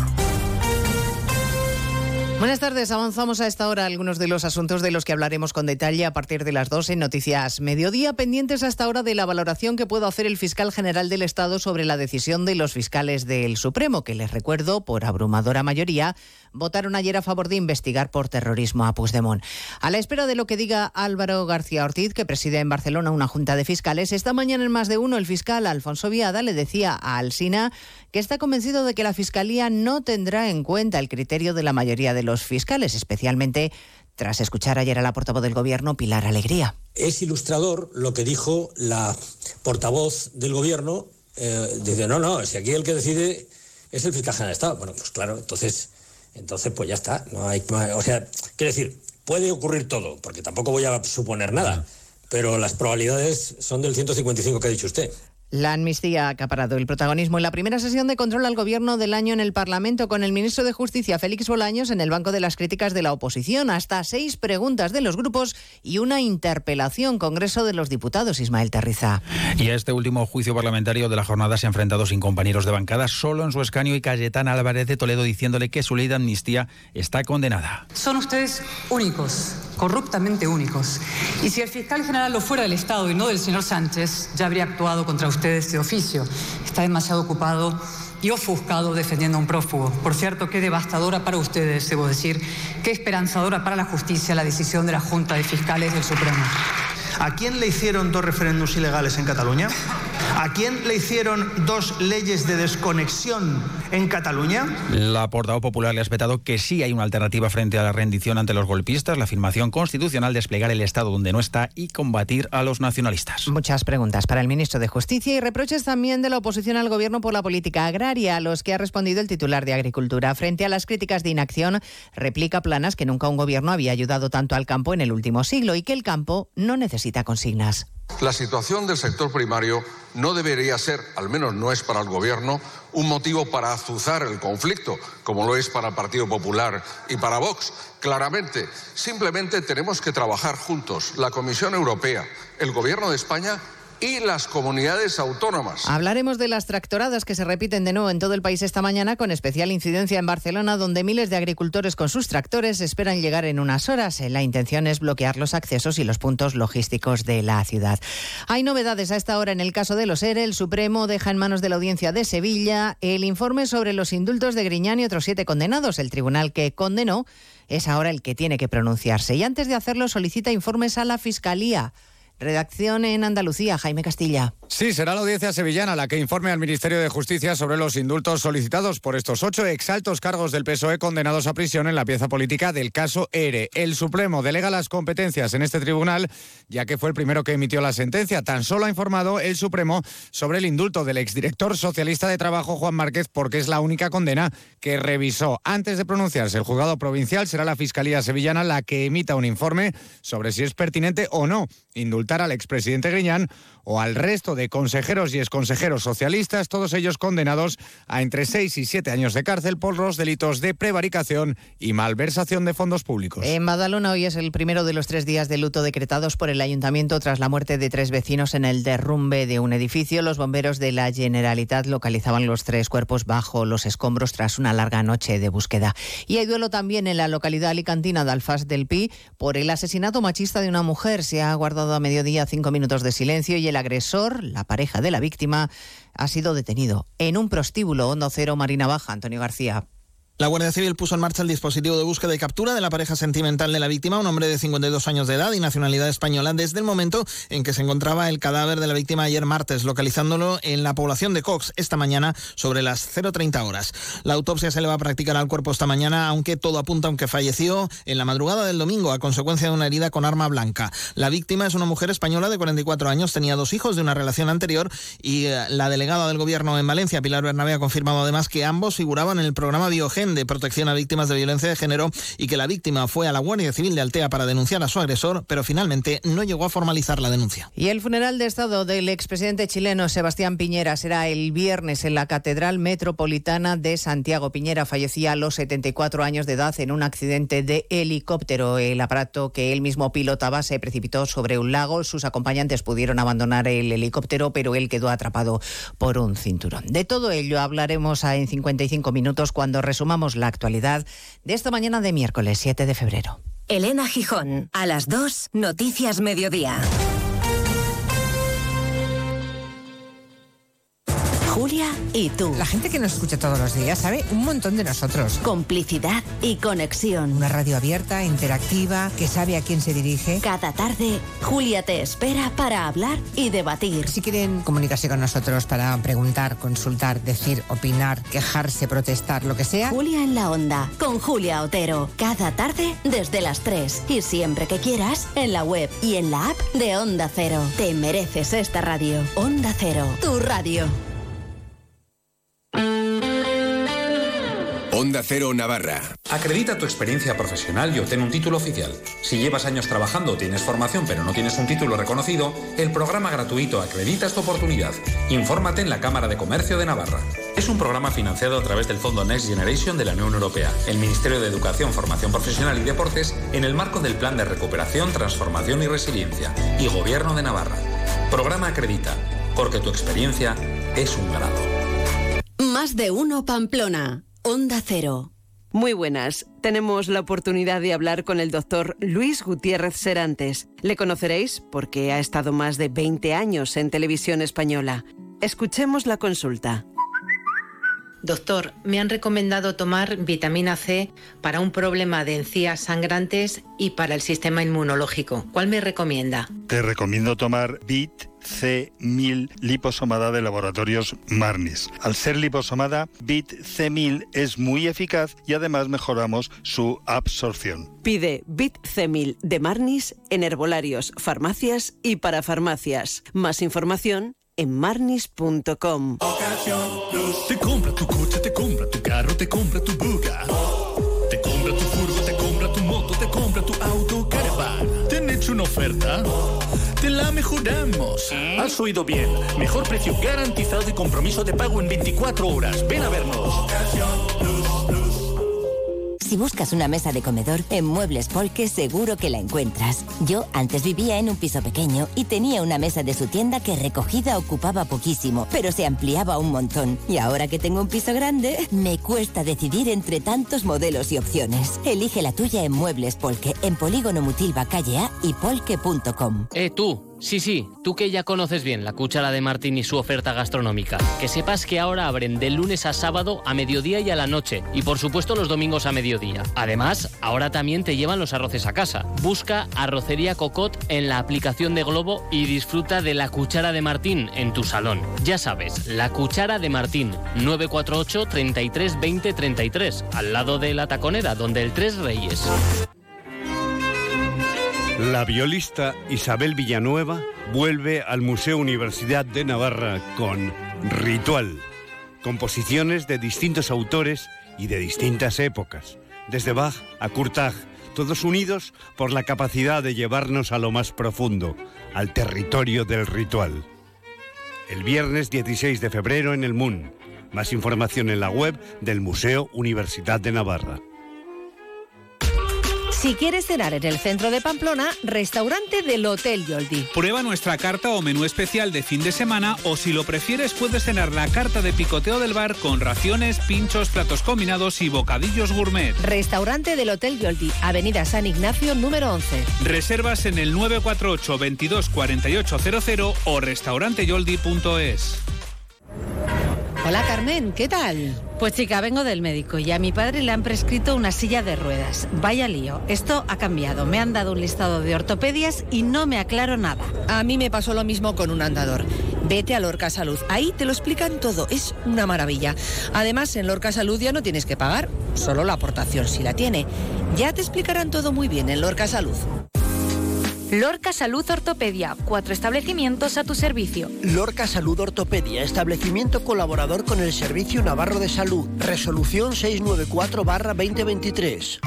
Buenas tardes. Avanzamos a esta hora algunos de los asuntos de los que hablaremos con detalle a partir de las 2 en Noticias Mediodía, pendientes hasta ahora de la valoración que pueda hacer el fiscal general del Estado sobre la decisión de los fiscales del Supremo, que les recuerdo, por abrumadora mayoría, votaron ayer a favor de investigar por terrorismo a Puigdemont. A la espera de lo que diga Álvaro García Ortiz, que preside en Barcelona una junta de fiscales, esta mañana en más de uno el fiscal Alfonso Viada le decía a Alsina que está convencido de que la Fiscalía no tendrá en cuenta el criterio de la mayoría de los fiscales, especialmente tras escuchar ayer a la portavoz del Gobierno, Pilar Alegría. Es ilustrador lo que dijo la portavoz del Gobierno. Eh, dice, no, no, si aquí el que decide es el fiscal general de Estado. Bueno, pues claro, entonces, entonces pues ya está. No hay, o sea, quiero decir, puede ocurrir todo, porque tampoco voy a suponer nada, pero las probabilidades son del 155 que ha dicho usted. La amnistía ha acaparado el protagonismo en la primera sesión de control al gobierno del año en el Parlamento con el ministro de Justicia Félix Bolaños en el banco de las críticas de la oposición. Hasta seis preguntas de los grupos y una interpelación Congreso de los Diputados, Ismael Terriza. Y a este último juicio parlamentario de la jornada se ha enfrentado sin compañeros de bancada, solo en su escaño y Cayetana Álvarez de Toledo diciéndole que su ley de amnistía está condenada. Son ustedes únicos, corruptamente únicos. Y si el fiscal general lo fuera del Estado y no del señor Sánchez, ya habría actuado contra ustedes de oficio. Está demasiado ocupado y ofuscado defendiendo a un prófugo. Por cierto, qué devastadora para ustedes, debo decir, qué esperanzadora para la justicia la decisión de la Junta de Fiscales del Supremo. ¿A quién le hicieron dos referéndums ilegales en Cataluña? ¿A quién le hicieron dos leyes de desconexión en Cataluña? La portavoz popular le ha espetado que sí hay una alternativa frente a la rendición ante los golpistas, la afirmación constitucional, desplegar el Estado donde no está y combatir a los nacionalistas. Muchas preguntas para el ministro de Justicia y reproches también de la oposición al gobierno por la política agraria, a los que ha respondido el titular de Agricultura. Frente a las críticas de inacción, replica Planas que nunca un gobierno había ayudado tanto al campo en el último siglo y que el campo no necesita La situación del sector primario no debería ser, al menos no es para el Gobierno, un motivo para azuzar el conflicto, como lo es para el Partido Popular y para Vox. Claramente, simplemente tenemos que trabajar juntos, la Comisión Europea, el Gobierno de España y las comunidades autónomas. Hablaremos de las tractoradas que se repiten de nuevo en todo el país esta mañana, con especial incidencia en Barcelona, donde miles de agricultores con sus tractores esperan llegar en unas horas. La intención es bloquear los accesos y los puntos logísticos de la ciudad. Hay novedades a esta hora en el caso de los ERE. El Supremo deja en manos de la Audiencia de Sevilla el informe sobre los indultos de Griñán y otros siete condenados. El tribunal que condenó es ahora el que tiene que pronunciarse. Y antes de hacerlo solicita informes a la Fiscalía. Redacción en Andalucía, Jaime Castilla. Sí, será la audiencia sevillana la que informe al Ministerio de Justicia sobre los indultos solicitados por estos ocho exaltos cargos del PSOE condenados a prisión en la pieza política del caso ERE. El Supremo delega las competencias en este tribunal, ya que fue el primero que emitió la sentencia. Tan solo ha informado el Supremo sobre el indulto del exdirector socialista de Trabajo, Juan Márquez, porque es la única condena que revisó. Antes de pronunciarse, el juzgado provincial será la Fiscalía Sevillana la que emita un informe sobre si es pertinente o no indultar al expresidente Griñán o al resto de consejeros y exconsejeros socialistas, todos ellos condenados a entre seis y siete años de cárcel por los delitos de prevaricación y malversación de fondos públicos. En Badalona hoy es el primero de los tres días de luto decretados por el ayuntamiento tras la muerte de tres vecinos en el derrumbe de un edificio. Los bomberos de la Generalitat localizaban los tres cuerpos bajo los escombros tras una larga noche de búsqueda. Y hay duelo también en la localidad alicantina de Alfaz del Pi por el asesinato machista de una mujer. Se ha guardado a mediodía cinco minutos de silencio y el agresor, la pareja de la víctima, ha sido detenido en un prostíbulo Hondo Cero Marina Baja. Antonio García. La Guardia Civil puso en marcha el dispositivo de búsqueda y captura de la pareja sentimental de la víctima, un hombre de 52 años de edad y nacionalidad española, desde el momento en que se encontraba el cadáver de la víctima ayer martes, localizándolo en la población de Cox esta mañana sobre las 0.30 horas. La autopsia se le va a practicar al cuerpo esta mañana, aunque todo apunta a que falleció en la madrugada del domingo a consecuencia de una herida con arma blanca. La víctima es una mujer española de 44 años, tenía dos hijos de una relación anterior y eh, la delegada del gobierno en Valencia, Pilar Bernabé, ha confirmado además que ambos figuraban en el programa Biogen de protección a víctimas de violencia de género y que la víctima fue a la Guardia Civil de Altea para denunciar a su agresor, pero finalmente no llegó a formalizar la denuncia. Y el funeral de Estado del expresidente chileno Sebastián Piñera será el viernes en la Catedral Metropolitana de Santiago. Piñera fallecía a los 74 años de edad en un accidente de helicóptero. El aparato que él mismo pilotaba se precipitó sobre un lago. Sus acompañantes pudieron abandonar el helicóptero, pero él quedó atrapado por un cinturón. De todo ello hablaremos en 55 minutos cuando resumamos la actualidad de esta mañana de miércoles 7 de febrero. Elena Gijón, a las 2, Noticias Mediodía. Julia y tú. La gente que nos escucha todos los días sabe un montón de nosotros. Complicidad y conexión. Una radio abierta, interactiva, que sabe a quién se dirige. Cada tarde, Julia te espera para hablar y debatir. Si quieren comunicarse con nosotros para preguntar, consultar, decir, opinar, quejarse, protestar, lo que sea. Julia en la onda, con Julia Otero. Cada tarde desde las 3 y siempre que quieras en la web y en la app de Onda Cero. Te mereces esta radio. Onda Cero, tu radio. Onda Cero Navarra. Acredita tu experiencia profesional y obtén un título oficial. Si llevas años trabajando tienes formación pero no tienes un título reconocido, el programa gratuito Acredita tu oportunidad. Infórmate en la Cámara de Comercio de Navarra. Es un programa financiado a través del Fondo Next Generation de la Unión Europea, el Ministerio de Educación, Formación Profesional y Deportes en el marco del Plan de Recuperación, Transformación y Resiliencia y Gobierno de Navarra. Programa Acredita, porque tu experiencia es un grado. Más de uno Pamplona. Onda Cero. Muy buenas. Tenemos la oportunidad de hablar con el doctor Luis Gutiérrez Serantes. Le conoceréis porque ha estado más de 20 años en televisión española. Escuchemos la consulta. Doctor, me han recomendado tomar vitamina C para un problema de encías sangrantes y para el sistema inmunológico. ¿Cuál me recomienda? Te recomiendo tomar BIT C1000 liposomada de laboratorios Marnis. Al ser liposomada, BIT C1000 es muy eficaz y además mejoramos su absorción. Pide BIT C1000 de Marnis en herbolarios, farmacias y para farmacias. Más información en marnis.com. Te compra tu coche, te compra tu carro, te compra tu buga. Te compra tu furgo, te compra tu moto, te compra tu auto, caravan. ¿Te han hecho una oferta? La mejoramos. Has oído bien. Mejor precio garantizado y compromiso de pago en 24 horas. Ven a vernos. Si buscas una mesa de comedor, en Muebles Polque seguro que la encuentras. Yo antes vivía en un piso pequeño y tenía una mesa de su tienda que recogida ocupaba poquísimo, pero se ampliaba un montón. Y ahora que tengo un piso grande, me cuesta decidir entre tantos modelos y opciones. Elige la tuya en Muebles Polque, en Polígono Mutilva Calle A y polque.com. Eh, tú. Sí, sí, tú que ya conoces bien la cuchara de Martín y su oferta gastronómica. Que sepas que ahora abren de lunes a sábado a mediodía y a la noche. Y por supuesto los domingos a mediodía. Además, ahora también te llevan los arroces a casa. Busca Arrocería Cocot en la aplicación de Globo y disfruta de la cuchara de Martín en tu salón. Ya sabes, la cuchara de Martín, 948 33 20 33, al lado de la taconera, donde el Tres Reyes. La violista Isabel Villanueva vuelve al Museo Universidad de Navarra con Ritual, composiciones de distintos autores y de distintas épocas, desde Bach a Kurtag, todos unidos por la capacidad de llevarnos a lo más profundo, al territorio del ritual. El viernes 16 de febrero en el MUN. Más información en la web del Museo Universidad de Navarra. Si quieres cenar en el centro de Pamplona, restaurante del Hotel Yoldi. Prueba nuestra carta o menú especial de fin de semana o si lo prefieres puedes cenar la carta de picoteo del bar con raciones, pinchos, platos combinados y bocadillos gourmet. Restaurante del Hotel Yoldi, Avenida San Ignacio número 11. Reservas en el 948 22 4800 o restauranteyoldi.es. Hola Carmen, ¿qué tal? Pues chica, vengo del médico y a mi padre le han prescrito una silla de ruedas. Vaya lío, esto ha cambiado. Me han dado un listado de ortopedias y no me aclaro nada. A mí me pasó lo mismo con un andador. Vete a Lorca Salud, ahí te lo explican todo, es una maravilla. Además, en Lorca Salud ya no tienes que pagar, solo la aportación si la tiene. Ya te explicarán todo muy bien en Lorca Salud. Lorca Salud Ortopedia, cuatro establecimientos a tu servicio. Lorca Salud Ortopedia, establecimiento colaborador con el Servicio Navarro de Salud. Resolución 694-2023.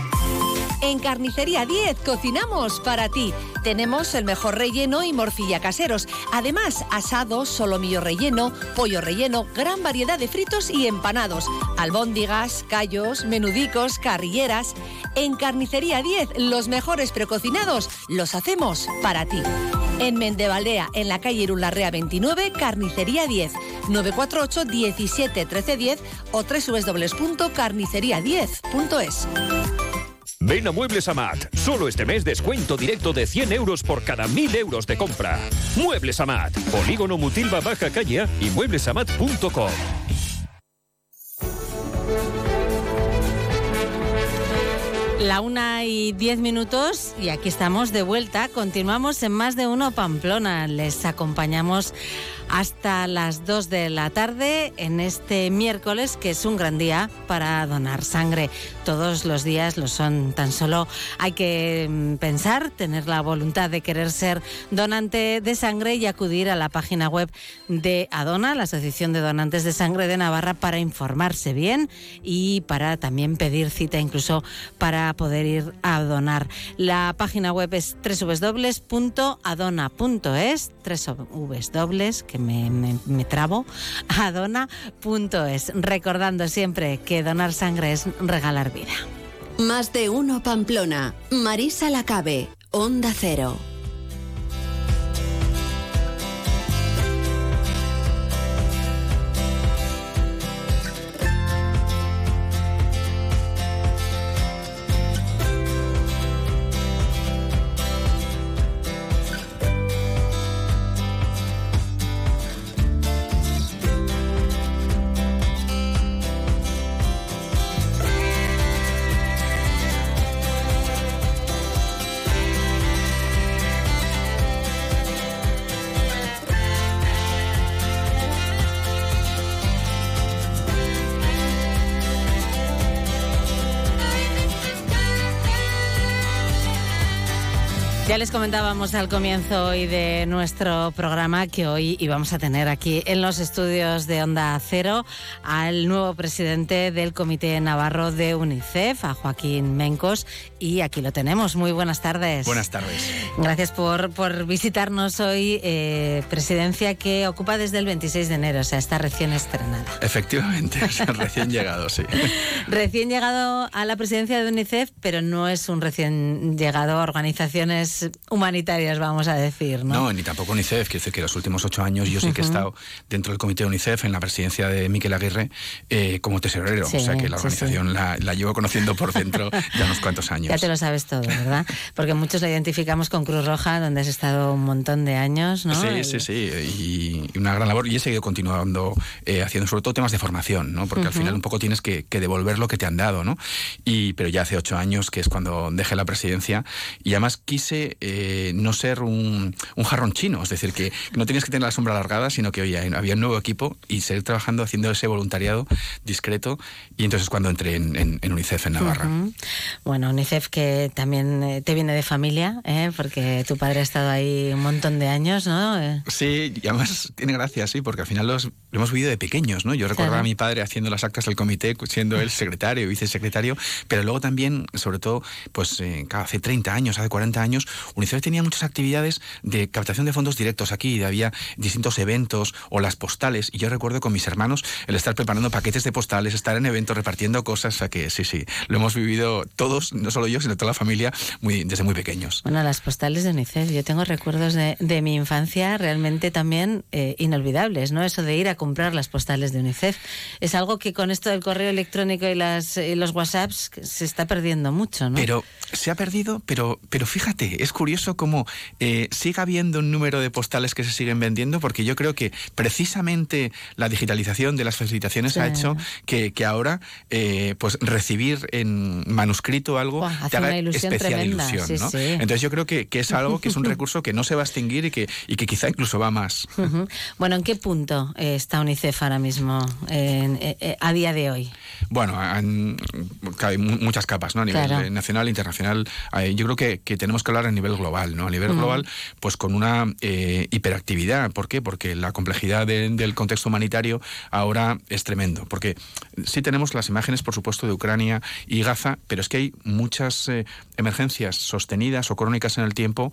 En Carnicería 10 cocinamos para ti. Tenemos el mejor relleno y morcilla caseros. Además, asados, solomillo relleno, pollo relleno, gran variedad de fritos y empanados. Albóndigas, callos, menudicos, carrilleras. En Carnicería 10, los mejores precocinados los hacemos para ti. En Mendevaldea, en la calle Irularrea 29, Carnicería 10, 948 17 13 10 o www.carnicería10.es. Ven a Muebles Amat. Solo este mes descuento directo de 100 euros por cada 1000 euros de compra. Muebles Amat. Polígono Mutilva Baja Calle y mueblesamat.com. La una y diez minutos y aquí estamos de vuelta. Continuamos en más de uno Pamplona. Les acompañamos hasta las 2 de la tarde en este miércoles, que es un gran día para donar sangre. Todos los días lo son, tan solo hay que mm, pensar, tener la voluntad de querer ser donante de sangre y acudir a la página web de Adona, la Asociación de Donantes de Sangre de Navarra, para informarse bien y para también pedir cita incluso para poder ir a donar. La página web es www.adona.es, www, que me, me, me trabo, adona.es, recordando siempre que donar sangre es regalar vida. Más de uno Pamplona. Marisa Lacabe, Onda Cero. Les comentábamos al comienzo hoy de nuestro programa que hoy íbamos a tener aquí en los estudios de Onda Cero al nuevo presidente del Comité Navarro de UNICEF, a Joaquín Mencos, y aquí lo tenemos. Muy buenas tardes. Buenas tardes. Gracias por, por visitarnos hoy, eh, presidencia que ocupa desde el 26 de enero, o sea, está recién estrenada. Efectivamente, o sea, recién llegado, sí. Recién llegado a la presidencia de UNICEF, pero no es un recién llegado a organizaciones humanitarias, vamos a decir, ¿no? No, ni tampoco UNICEF. Quiero decir que los últimos ocho años yo sí que he estado dentro del comité de UNICEF en la presidencia de Miquel Aguirre eh, como tesorero. Sí, o sea que la sí, organización La, la llevo conociendo por dentro ya unos cuantos años. Ya te lo sabes todo, ¿verdad? Porque muchos lo identificamos con Cruz Roja, donde has estado un montón de años, ¿no? Sí, sí, sí, y, y una gran labor. Y he seguido continuando eh, haciendo sobre todo temas de formación, ¿no? Porque al Ujú. final un poco tienes que, que devolver lo que te han dado, ¿no? Y, pero ya hace ocho años, que es cuando dejé la presidencia, y además quise eh, no ser un, un jarrón chino, es decir, que no tenías que tener la sombra alargada, sino que oye, había un nuevo equipo y seguir trabajando haciendo ese voluntariado discreto. Y entonces cuando entré en, en- en UNICEF en Navarra. Ujú. Bueno, UNICEF que también eh, te viene de familia, ¿eh? porque tu padre ha estado ahí un montón de años, ¿no? Eh, Sí, y además tiene gracia, sí, porque al final los, lo hemos vivido de pequeños, ¿no? Yo recuerdo Claro. a mi padre haciendo las actas del comité, siendo él secretario y vicesecretario, pero luego también, sobre todo, pues eh, hace 30 años, hace 40 años, UNICEF tenía muchas actividades de captación de fondos directos aquí, había distintos eventos o las postales, y yo recuerdo con mis hermanos el estar preparando paquetes de postales, estar en eventos repartiendo cosas, o sea que sí, sí, lo hemos vivido todos, no solo yo, sino toda la familia, muy, desde muy pequeños. Bueno, las postales de UNICEF. Yo tengo recuerdos de, de mi infancia realmente también eh, inolvidables, ¿no? Eso de ir a comprar las postales de UNICEF. Es algo que con esto del correo electrónico y, las, y los WhatsApps se está perdiendo mucho, ¿no? Pero se ha perdido, pero, pero fíjate, es curioso cómo eh, sigue habiendo un número de postales que se siguen vendiendo, porque yo creo que precisamente la digitalización de las facilitaciones Sí. ha hecho que, que ahora eh, pues recibir en manuscrito algo hace te haga una ilusión especial tremenda, ilusión. sí, ¿no? sí. Entonces yo creo que, que es algo que es un recurso que no se va a extinguir y que, y que quizá incluso va más. Bueno, ¿en qué punto eh, está UNICEF ahora mismo eh, eh, a día de hoy? Bueno, hay muchas capas, ¿no? A nivel nacional, internacional. Yo creo que, tenemos que hablar a nivel global, ¿no? A nivel global, pues con una hiperactividad. ¿Por qué? Porque la complejidad del contexto humanitario ahora es tremendo. Porque sí tenemos las imágenes, por supuesto, de Ucrania y Gaza, pero es que hay muchas emergencias sostenidas o crónicas en el tiempo,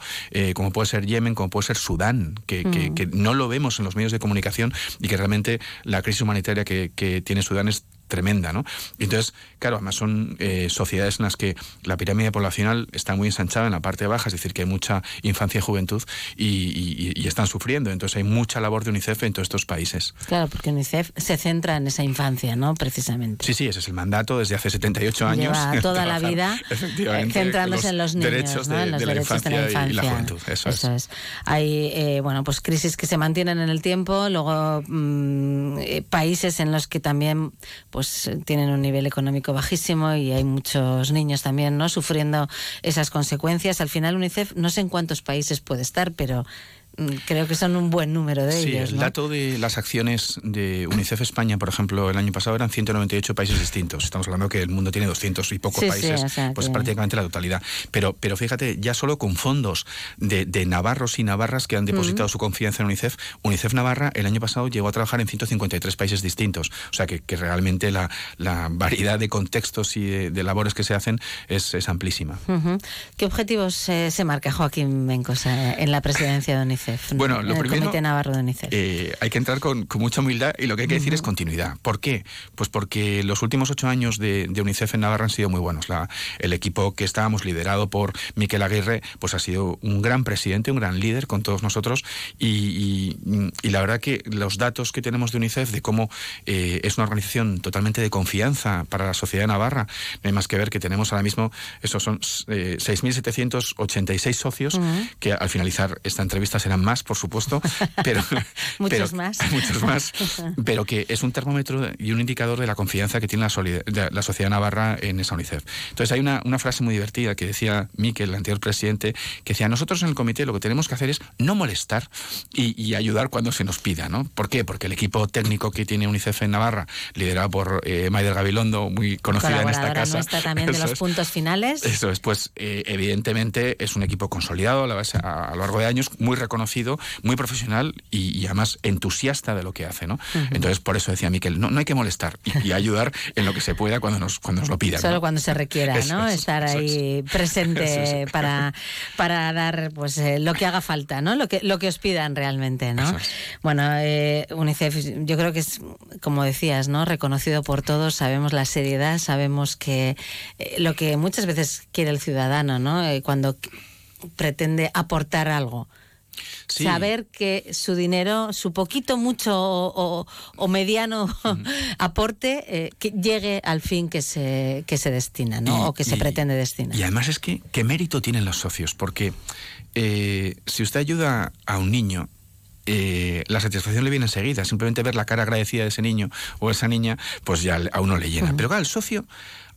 como puede ser Yemen, como puede ser Sudán, que, que, no lo vemos en los medios de comunicación y que realmente la crisis humanitaria que, que tiene Sudán es tremenda, ¿no? Entonces, claro, además son eh, sociedades en las que la pirámide poblacional está muy ensanchada en la parte baja, es decir, que hay mucha infancia y juventud y, están sufriendo. Entonces hay mucha labor de UNICEF en todos estos países. Claro, porque UNICEF se centra en esa infancia, ¿no? Precisamente. Sí, sí, ese es el mandato desde hace 78 años. Lleva toda la vida eh, centrándose en los niños, derechos ¿no? de, en los de la derechos infancia de la infancia. y la juventud. Eso, es. Hay, eh, bueno, pues crisis que se mantienen en el tiempo, luego mm, países en los que también pues tienen un nivel económico bajísimo y hay muchos niños también no sufriendo esas consecuencias. Al final UNICEF no sé en cuántos países puede estar, pero creo que son un buen número de ellos. Sí, el dato de las acciones de UNICEF España, por ejemplo, el año pasado eran 198 países distintos. Estamos hablando que el mundo tiene 200 y pocos países, pues prácticamente la totalidad. Pero, pero fíjate, ya solo con fondos de, navarros y navarras que han depositado su confianza en UNICEF, UNICEF Navarra el año pasado llegó a trabajar en 153 países distintos. O sea que, realmente la, variedad de contextos y de, labores que se hacen es, amplísima. ¿Qué objetivos eh, se marca Joaquín Mencos eh, en la presidencia de UNICEF? Bueno, lo primero, Comité Navarro de UNICEF. Eh, hay que entrar con, mucha humildad y lo que hay que decir es continuidad. ¿Por qué? Pues porque los últimos ocho años de, UNICEF en Navarra han sido muy buenos. La, el equipo que estábamos liderado por Miquel Aguirre, pues ha sido un gran presidente, un gran líder con todos nosotros y, la verdad que los datos que tenemos de UNICEF de cómo eh, es una organización totalmente de confianza para la sociedad de navarra, no hay más que ver que tenemos ahora mismo, esos son eh, 6.786 socios, que al finalizar esta entrevista serán más, por supuesto, pero... muchos más. Muchos más, pero que es un termómetro y un indicador de la confianza que tiene la, la sociedad navarra en esa UNICEF. Entonces hay una, una frase muy divertida que decía Miquel, el anterior presidente, que decía, nosotros en el comité lo que tenemos que hacer es no molestar y, ayudar cuando se nos pida, ¿no? ¿Por qué? Porque el equipo técnico que tiene UNICEF en Navarra, liderado por eh, Maider Gabilondo, muy conocida en esta casa. nuestra también de los puntos finales. Eso es, pues eh, evidentemente es un equipo consolidado a, a, a lo largo de años, muy reconocido conocido, muy profesional y, además entusiasta de lo que hace, ¿no? Entonces, por eso decía Miquel, no, no hay que molestar y, ayudar en lo que se pueda cuando nos, cuando nos lo pidan. Solo cuando se requiera, ¿no? Estar ahí presente para, para dar pues eh, lo que haga falta, ¿no? Lo que, lo que os pidan realmente, ¿no? Bueno, eh, UNICEF yo creo que es, como decías, ¿no? Reconocido por todos, sabemos la seriedad, sabemos que eh, lo que muchas veces quiere el ciudadano, ¿no? cuando pretende aportar algo Saber que su dinero, su poquito, mucho o, mediano aporte, eh, que llegue al fin que se, que se destina, ¿no? o que se pretende destinar. Y además es que, ¿qué mérito tienen los socios? Porque eh, si usted ayuda a un niño eh, la satisfacción le viene enseguida. Simplemente ver la cara agradecida de ese niño o esa niña, pues ya a uno le llena. Pero claro, el socio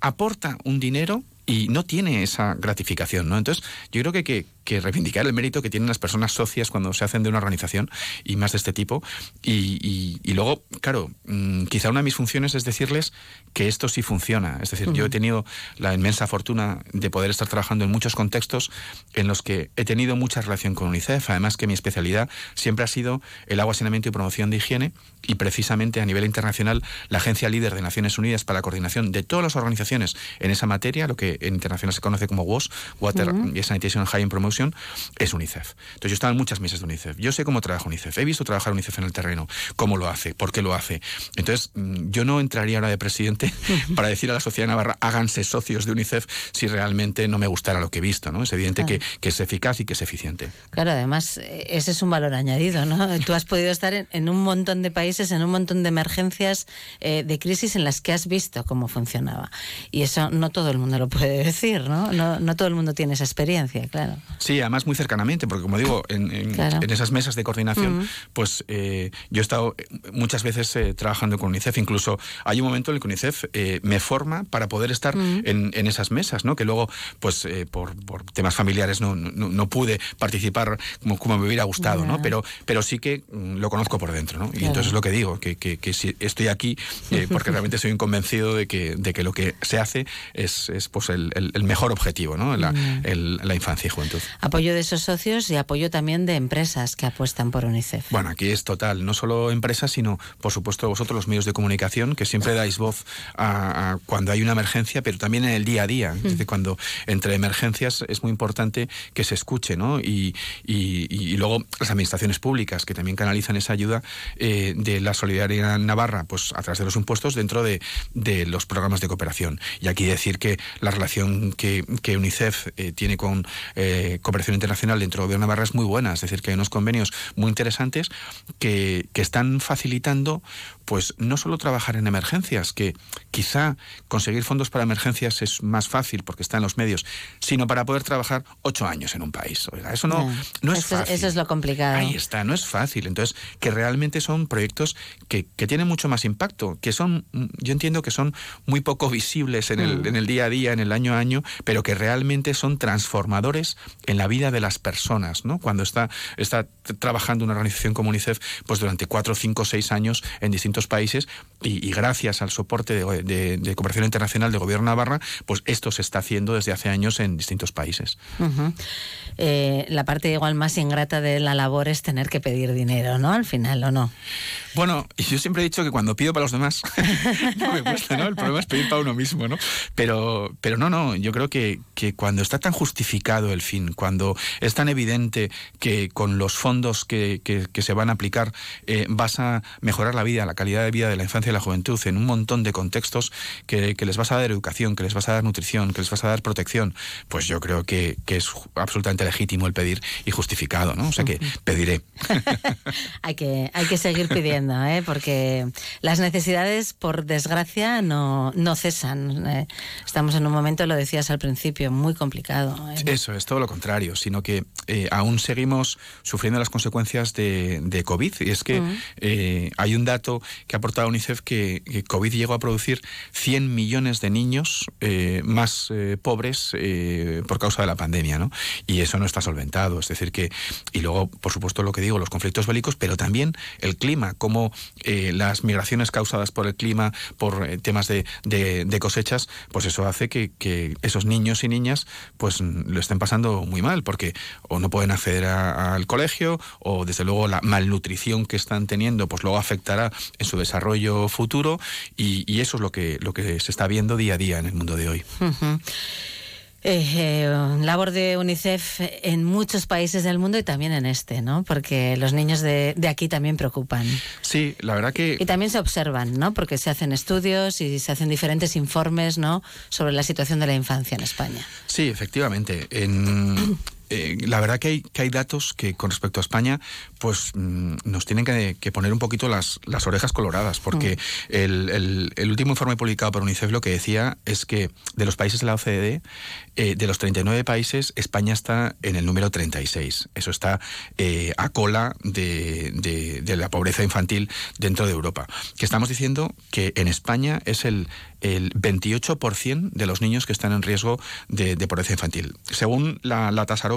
aporta un dinero y no tiene esa gratificación, ¿no? Entonces, yo creo que, que, que reivindicar el mérito que tienen las personas socias cuando se hacen de una organización y más de este tipo. Y, luego, claro, mm, quizá una de mis funciones es decirles que esto sí funciona. Es decir, yo he tenido la inmensa fortuna de poder estar trabajando en muchos contextos en los que he tenido mucha relación con UNICEF. Además que mi especialidad siempre ha sido el agua, saneamiento y promoción de higiene y precisamente a nivel internacional la agencia líder de Naciones Unidas para la coordinación de todas las organizaciones en esa materia, lo que en internacional se conoce como WAS, Water y Sanitation and Hygiene Promotion es UNICEF. Entonces yo estaba en muchas mesas de UNICEF. Yo sé cómo trabaja UNICEF. He visto trabajar UNICEF en el terreno, cómo lo hace, por qué lo hace. Entonces mm, yo no entraría ahora de presidente para decir a la sociedad navarra háganse socios de UNICEF si realmente no me gustara lo que he visto. ¿no? Es evidente que, es eficaz y que es eficiente. Claro, además eh, ese es un valor añadido. ¿no? Tú has podido estar en, un montón de países, en un montón de emergencias, eh, de crisis en las que has visto cómo funcionaba. Y eso no todo el mundo lo puede decir, ¿no? No, no todo el mundo tiene esa experiencia, claro. Sí, además muy cercanamente, porque como digo, en, en- Claro. en esas mesas de coordinación, pues eh, yo he estado eh, muchas veces eh, trabajando con UNICEF. Incluso hay un momento en el que UNICEF eh, me forma para poder estar en, en esas mesas, ¿no? Que luego, pues por, por temas familiares no, no, no pude participar como, como me hubiera gustado, ¿no? Pero, pero sí que mm, lo conozco por dentro, ¿no? Y Claro. entonces es lo que digo, que, que, que si estoy aquí porque realmente soy un convencido de que, de que lo que se hace es, es pues el, el- el mejor objetivo, ¿no? La, el- la infancia y juventud. Apoyo de esos socios y apoyo también de empresas que apuestan por UNICEF. Bueno, aquí es total, no solo empresas, sino por supuesto vosotros los medios de comunicación que siempre dais voz a, a cuando hay una emergencia, pero también en el día a día. Es decir, cuando entre emergencias es muy importante que se escuche, ¿no? Y, y- y luego las administraciones públicas que también canalizan esa ayuda eh, de la solidaridad navarra, pues a través de los impuestos dentro de, de los programas de cooperación. Y aquí decir que la relación que, que UNICEF eh, tiene con eh, cooperación internacional dentro del gobierno de Navarra es muy buena, es decir, que hay unos convenios muy interesantes que, que están facilitando pues no solo trabajar en emergencias, que quizá conseguir fondos para emergencias es más fácil porque está en los medios, sino para poder trabajar ocho años en un país. Oiga, eso no, es eso, fácil. eso es lo complicado. Ahí está, no es fácil. Entonces, que realmente son proyectos que, que tienen mucho más impacto, que son, yo entiendo que son muy poco visibles en el, Mm. en el día a día, en el año a año, pero que realmente son transformadores en la vida de las personas, ¿no? Cuando está, está trabajando una organización como UNICEF, pues durante cuatro, cinco, seis años en distintos países y, y gracias al soporte de, de- de cooperación internacional del gobierno Navarra, pues esto se está haciendo desde hace años en distintos países. Ujú. Eh, la parte igual más ingrata de la labor es tener que pedir dinero, ¿no? Al final, ¿o no? Bueno, yo siempre he dicho que cuando pido para los demás no me cuesta, ¿no? El problema es pedir para uno mismo, ¿no? Pero, pero no, no, yo creo que, que cuando está tan justificado el fin, cuando es tan evidente que con los fondos que, que- que se van a aplicar eh, vas a mejorar la vida, la calidad de vida de la infancia y la juventud en un montón de contextos que, que les vas a dar educación, que les vas a dar nutrición, que les vas a dar protección, pues yo creo que, que es absolutamente legítimo el pedir y justificado, ¿no? O sea que pediré. Hay que, hay que seguir pidiendo, ¿eh? porque las necesidades, por desgracia, no, no cesan. ¿eh? Estamos en un momento, lo decías al principio, muy complicado. ¿eh? Eso es todo lo contrario, sino que eh, aún seguimos sufriendo las consecuencias de, de COVID. Y es que hay un dato que ha aportado UNICEF que, COVID llegó a producir 100 millones de niños eh, más eh, pobres eh, por causa de la pandemia, ¿no? Y eso no está solventado. Es decir, que. Y luego, por supuesto, lo que digo, los conflictos bélicos, pero también el clima, como las migraciones causadas por el clima, por temas de, de- de cosechas, pues eso hace que, que esos niños y niñas pues lo estén pasando muy mal, porque o no pueden acceder al colegio, o desde luego la malnutrición que están teniendo, pues luego afectará en su desarrollo futuro, y, y eso es lo que, lo que se está viendo día a día en el mundo de hoy. Eh, eh, labor de UNICEF en muchos países del mundo y también en este, ¿no? Porque los niños de, de aquí también preocupan. Sí, la verdad que Y también se observan, ¿no? Porque se hacen estudios y se hacen diferentes informes, ¿no? Sobre la situación de la infancia en España. Sí, efectivamente. En, eh, la verdad que hay, que hay datos que con respecto a España, pues mm, nos tienen que, que poner un poquito las, las orejas coloradas, porque el, el- el último informe publicado por UNICEF lo que decía es que de los países de la OCDE, eh, de los 39 países, España está en el número 36. Eso está eh, a cola de, de- de la pobreza infantil dentro de Europa. Que estamos diciendo que en España es el, el 28% de los niños que están en riesgo de, pobreza infantil. Según la, la tasa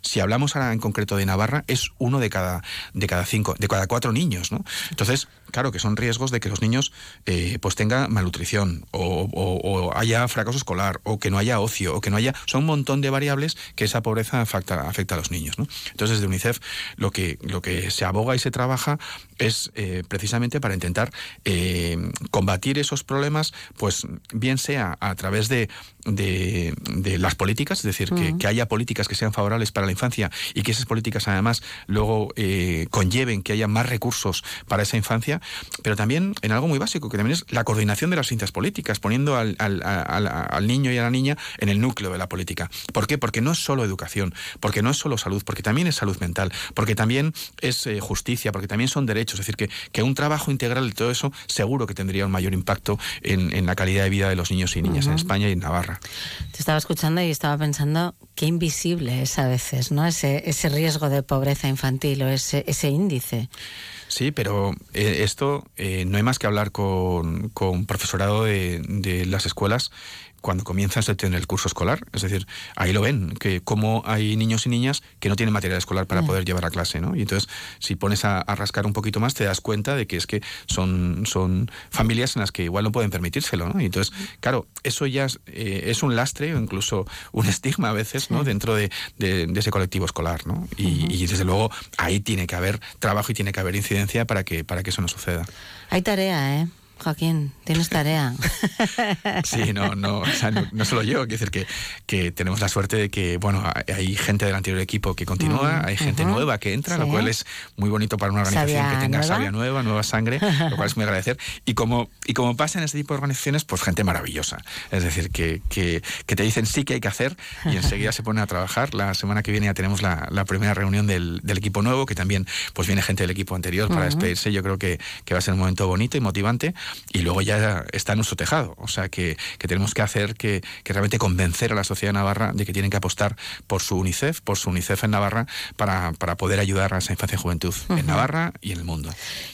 si hablamos ahora en concreto de Navarra, es uno de cada, de cada cinco, de cada cuatro niños, ¿no? Entonces, claro que son riesgos de que los niños eh, pues tengan malnutrición o, haya fracaso escolar o que no haya ocio o que no haya son un montón de variables que esa pobreza afecta, a los niños entonces desde UNICEF lo que lo que se aboga y se trabaja es eh, precisamente para intentar eh, combatir esos problemas bien sea a través de, de, de las políticas es decir que, haya políticas que sean favorables para la infancia y que esas políticas además luego eh, conlleven que haya más recursos para esa infancia, pero también en algo muy básico, que también es la coordinación de las distintas políticas, poniendo al, al- al- al niño y a la niña en el núcleo de la política. ¿Por qué? Porque no es solo educación, porque no es solo salud, porque también es salud mental, porque también es eh, justicia, porque también son derechos. Es decir, que, que un trabajo integral de todo eso seguro que tendría un mayor impacto en, en la calidad de vida de los niños y niñas en. España y en Navarra. Te estaba escuchando y estaba pensando qué invisible es es a veces, ¿no? Ese, ese riesgo de pobreza infantil o ese, ese índice. Sí, pero eh, esto eh, no hay más que hablar con, con profesorado de, de las escuelas cuando comienzas a tener el curso escolar. Es decir, ahí lo ven, que como hay niños y niñas que no tienen material escolar para Mm. poder llevar a clase, ¿no? Y entonces, si pones a, a rascar un poquito más, te das cuenta de que es que son, son familias en las que igual no pueden permitírselo, ¿no? Y entonces, claro, eso ya es, eh, es un lastre o incluso un estigma a veces, ¿no? Dentro de, de- de ese colectivo escolar, ¿no? Y, y, desde luego ahí tiene que haber trabajo y tiene que haber incidencia para que, para que eso no suceda. Hay tarea, ¿eh? Joaquín, tienes tarea. Sí, no, no, o sea, no, no solo yo, quiero decir que, que tenemos la suerte de que, bueno, hay- gente del anterior equipo que continúa, Mm, hay gente ujú. nueva que entra, lo Sí. cual es muy bonito para una organización Savia que tenga nueva. savia nueva, nueva sangre, lo cual es muy agradecer. Y como, y como pasa en este tipo de organizaciones, pues gente maravillosa. Es decir, que, que, que te dicen sí que hay que hacer y enseguida se ponen a trabajar. La semana que viene ya tenemos la, la primera reunión del, del equipo nuevo, que también pues viene gente del equipo anterior para Ujú. despedirse. Yo creo que, que va a ser un momento bonito y motivante. Y luego ya está en nuestro tejado. O sea, que, que tenemos que hacer que, que realmente convencer a la sociedad de Navarra de que tienen que apostar por su UNICEF, por su UNICEF en Navarra, para, para poder ayudar a esa infancia y juventud en. Navarra y en el mundo.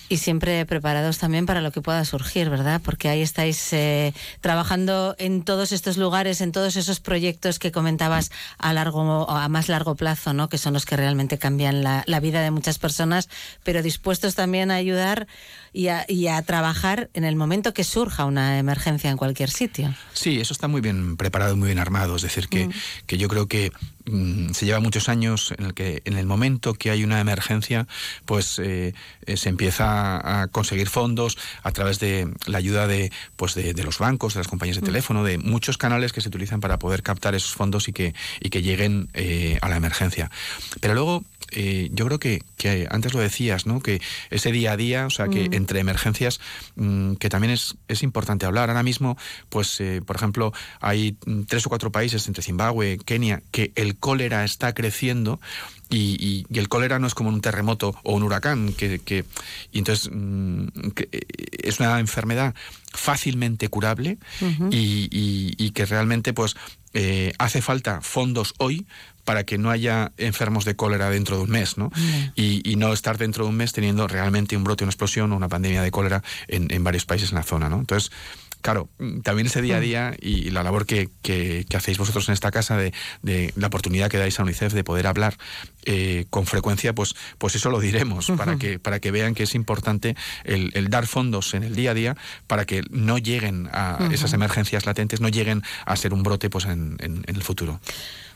Y siempre preparados también para lo que pueda surgir, ¿verdad? Porque ahí estáis eh, trabajando en todos estos lugares, en todos esos proyectos que comentabas a largo a más largo plazo, ¿no? Que son los que realmente cambian la, la vida de muchas personas, pero dispuestos también a ayudar y a, y a trabajar en el momento que surja una emergencia en cualquier sitio. Sí, eso está muy bien preparado, y muy bien armado. Es decir, que, que yo creo que mm, se lleva muchos años en el que en el momento que hay una emergencia, pues eh, eh, se empieza a conseguir fondos a través de la ayuda de, pues de, de los bancos, de las compañías de Mm. teléfono, de muchos canales que se utilizan para poder captar esos fondos y que, y que lleguen eh, a la emergencia. Pero luego eh, yo creo que, que antes lo decías, ¿no? Que ese día a día, o sea, que Mm. entre emergencias, mm, que también es, es importante hablar. Ahora mismo, pues, eh, por ejemplo, hay mm, tres o cuatro países entre Zimbabue, Kenia, que el cólera está creciendo. Y, y- y el cólera no es como un terremoto o un huracán, que, que- y entonces que, eh, es una enfermedad fácilmente curable y- y que realmente pues eh, hace falta fondos hoy para que no haya enfermos de cólera dentro de un mes, ¿no? Y, y no estar dentro de un mes teniendo realmente un brote, una explosión o una pandemia de cólera en, en varios países en la zona, ¿no? Entonces, claro, mm, también ese día a día y, la labor que, que- que hacéis vosotros en esta casa de, de la oportunidad que dais a UNICEF de poder hablar eh, con frecuencia, pues, pues eso lo diremos para que para que vean que es importante el, el dar fondos en el día a día para que no lleguen a esas emergencias latentes, no lleguen a ser un brote pues en, en- en el futuro.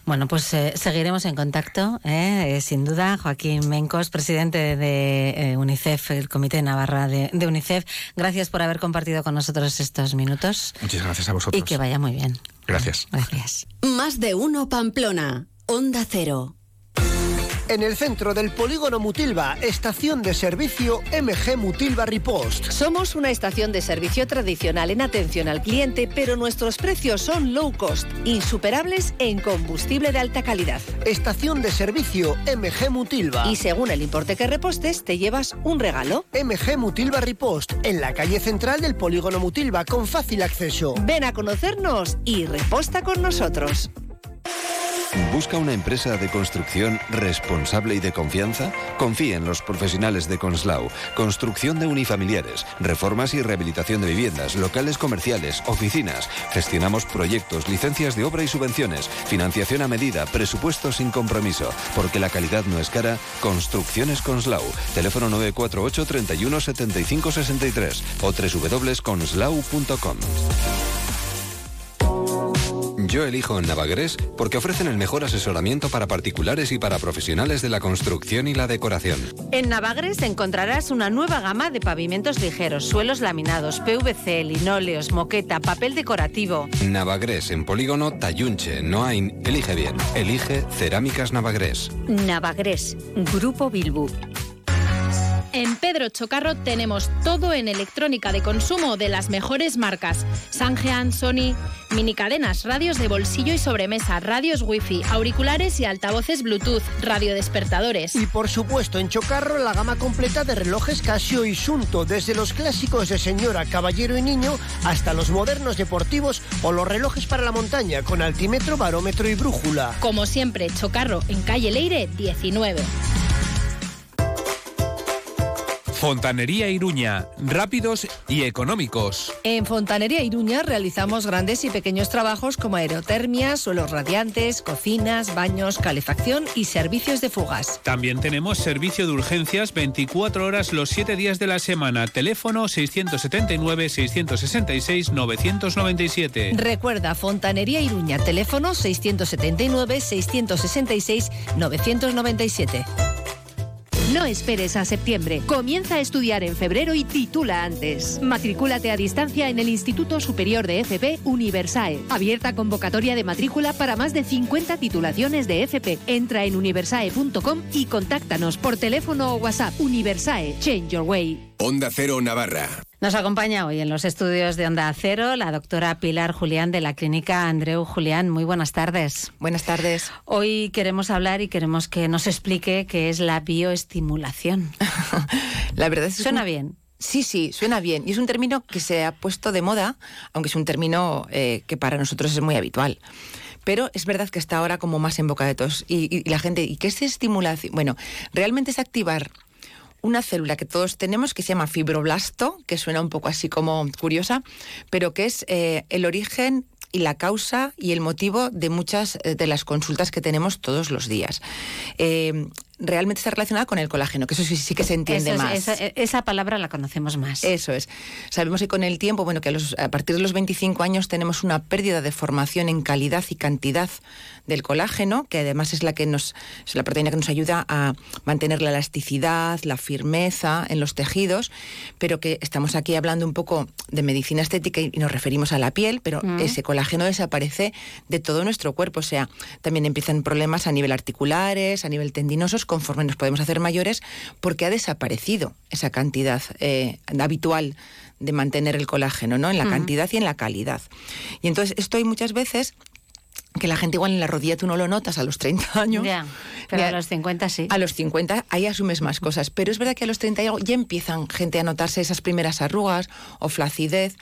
Bueno, pues eh, seguiremos en contacto, ¿eh? Eh, sin duda. Joaquín Mencos, presidente de eh, UNICEF, el Comité Navarra de, de UNICEF. Gracias por haber compartido con nosotros estos minutos Muchas gracias a vosotros. y que vaya muy bien. Gracias. Gracias. Más de uno Pamplona. Onda Cero. En el centro del polígono Mutilva, estación de servicio MG Mutilva Ripost. Somos una estación de servicio tradicional en atención al cliente, pero nuestros precios son low cost, insuperables en combustible de alta calidad. Estación de servicio MG Mutilva. Y según el importe que repostes, te llevas un regalo. MG Mutilva Ripost, en la calle central del polígono Mutilva, con fácil acceso. Ven a conocernos y reposta con nosotros. ¿Busca una empresa de construcción responsable y de confianza? Confíe en los profesionales de Conslau. Construcción de unifamiliares, reformas y rehabilitación de viviendas, locales comerciales, oficinas. Gestionamos proyectos, licencias de obra y subvenciones, financiación a medida, presupuestos sin compromiso. Porque la calidad no es cara, Construcciones Conslau. Teléfono 948 31 75 63 o www.conslau.com. Yo elijo Navagrés porque ofrecen el mejor asesoramiento para particulares y para profesionales de la construcción y la decoración. En Navagres encontrarás una nueva gama de pavimentos ligeros, suelos laminados, PVC, linóleos, moqueta, papel decorativo. Navagrés en polígono Tayunche, Noain. Elige bien. Elige Cerámicas Navagrés. Navagrés, Grupo Bilbu. En Pedro Chocarro tenemos todo en electrónica de consumo de las mejores marcas. Sangean, Sony, mini cadenas, radios de bolsillo y sobremesa, radios wifi, auriculares y altavoces Bluetooth, radiodespertadores. Y por supuesto, en Chocarro la gama completa de relojes Casio y Sunto, desde los clásicos de señora, caballero y niño hasta los modernos deportivos o los relojes para la montaña con altímetro, barómetro y brújula. Como siempre, Chocarro en calle Leire 19. Fontanería Iruña, rápidos y económicos. En Fontanería Iruña realizamos grandes y pequeños trabajos como aerotermia, suelos radiantes, cocinas, baños, calefacción y servicios de fugas. También tenemos servicio de urgencias 24 horas los 7 días de la semana. Teléfono 679-666-997. Recuerda, Fontanería Iruña, teléfono 679-666-997. No esperes a septiembre. Comienza a estudiar en febrero y titula antes. Matricúlate a distancia en el Instituto Superior de FP Universae. Abierta convocatoria de matrícula para más de 50 titulaciones de FP. Entra en universae.com y contáctanos por teléfono o WhatsApp. Universae, Change Your Way. Onda Cero Navarra. Nos acompaña hoy en los estudios de Onda Cero la doctora Pilar Julián de la clínica Andreu Julián. Muy buenas tardes. Buenas tardes. Hoy queremos hablar y queremos que nos explique qué es la bioestimulación. la verdad es que suena bien. Sí, sí, suena bien. Y es un término que se ha puesto de moda, aunque es un término eh, que para nosotros es muy habitual. Pero es verdad que está ahora como más en boca de todos. Y, y la gente, ¿y qué es estimulación? Bueno, realmente es activar una célula que todos tenemos que se llama fibroblasto, que suena un poco así como curiosa, pero que es eh, el origen y la causa y el motivo de muchas de las consultas que tenemos todos los días. Eh, realmente está relacionada con el colágeno, que eso sí, sí que se entiende es- más. esa, esa palabra la conocemos más. Eso es. Sabemos que con el tiempo, bueno, que a, los- a partir de los 25 años tenemos una pérdida de formación en calidad y cantidad del colágeno, que además es la que nos es la proteína que nos ayuda a mantener la elasticidad, la firmeza en los tejidos, pero que estamos aquí hablando un poco de medicina estética y nos referimos a la piel, pero Mm. ese colágeno desaparece de todo nuestro cuerpo, o sea, también empiezan problemas a nivel articulares, a nivel tendinosos, conforme nos podemos hacer mayores, porque ha desaparecido esa cantidad eh, habitual de mantener el colágeno, ¿no? En la cantidad y en la calidad. Y entonces esto hay muchas veces que la gente igual en la rodilla tú no lo notas a los 30 años. Ya, pero a los 50 sí. A los 50 ahí asumes más cosas, pero es verdad que a los 30 y algo ya empiezan gente a notarse esas primeras arrugas o flacidez.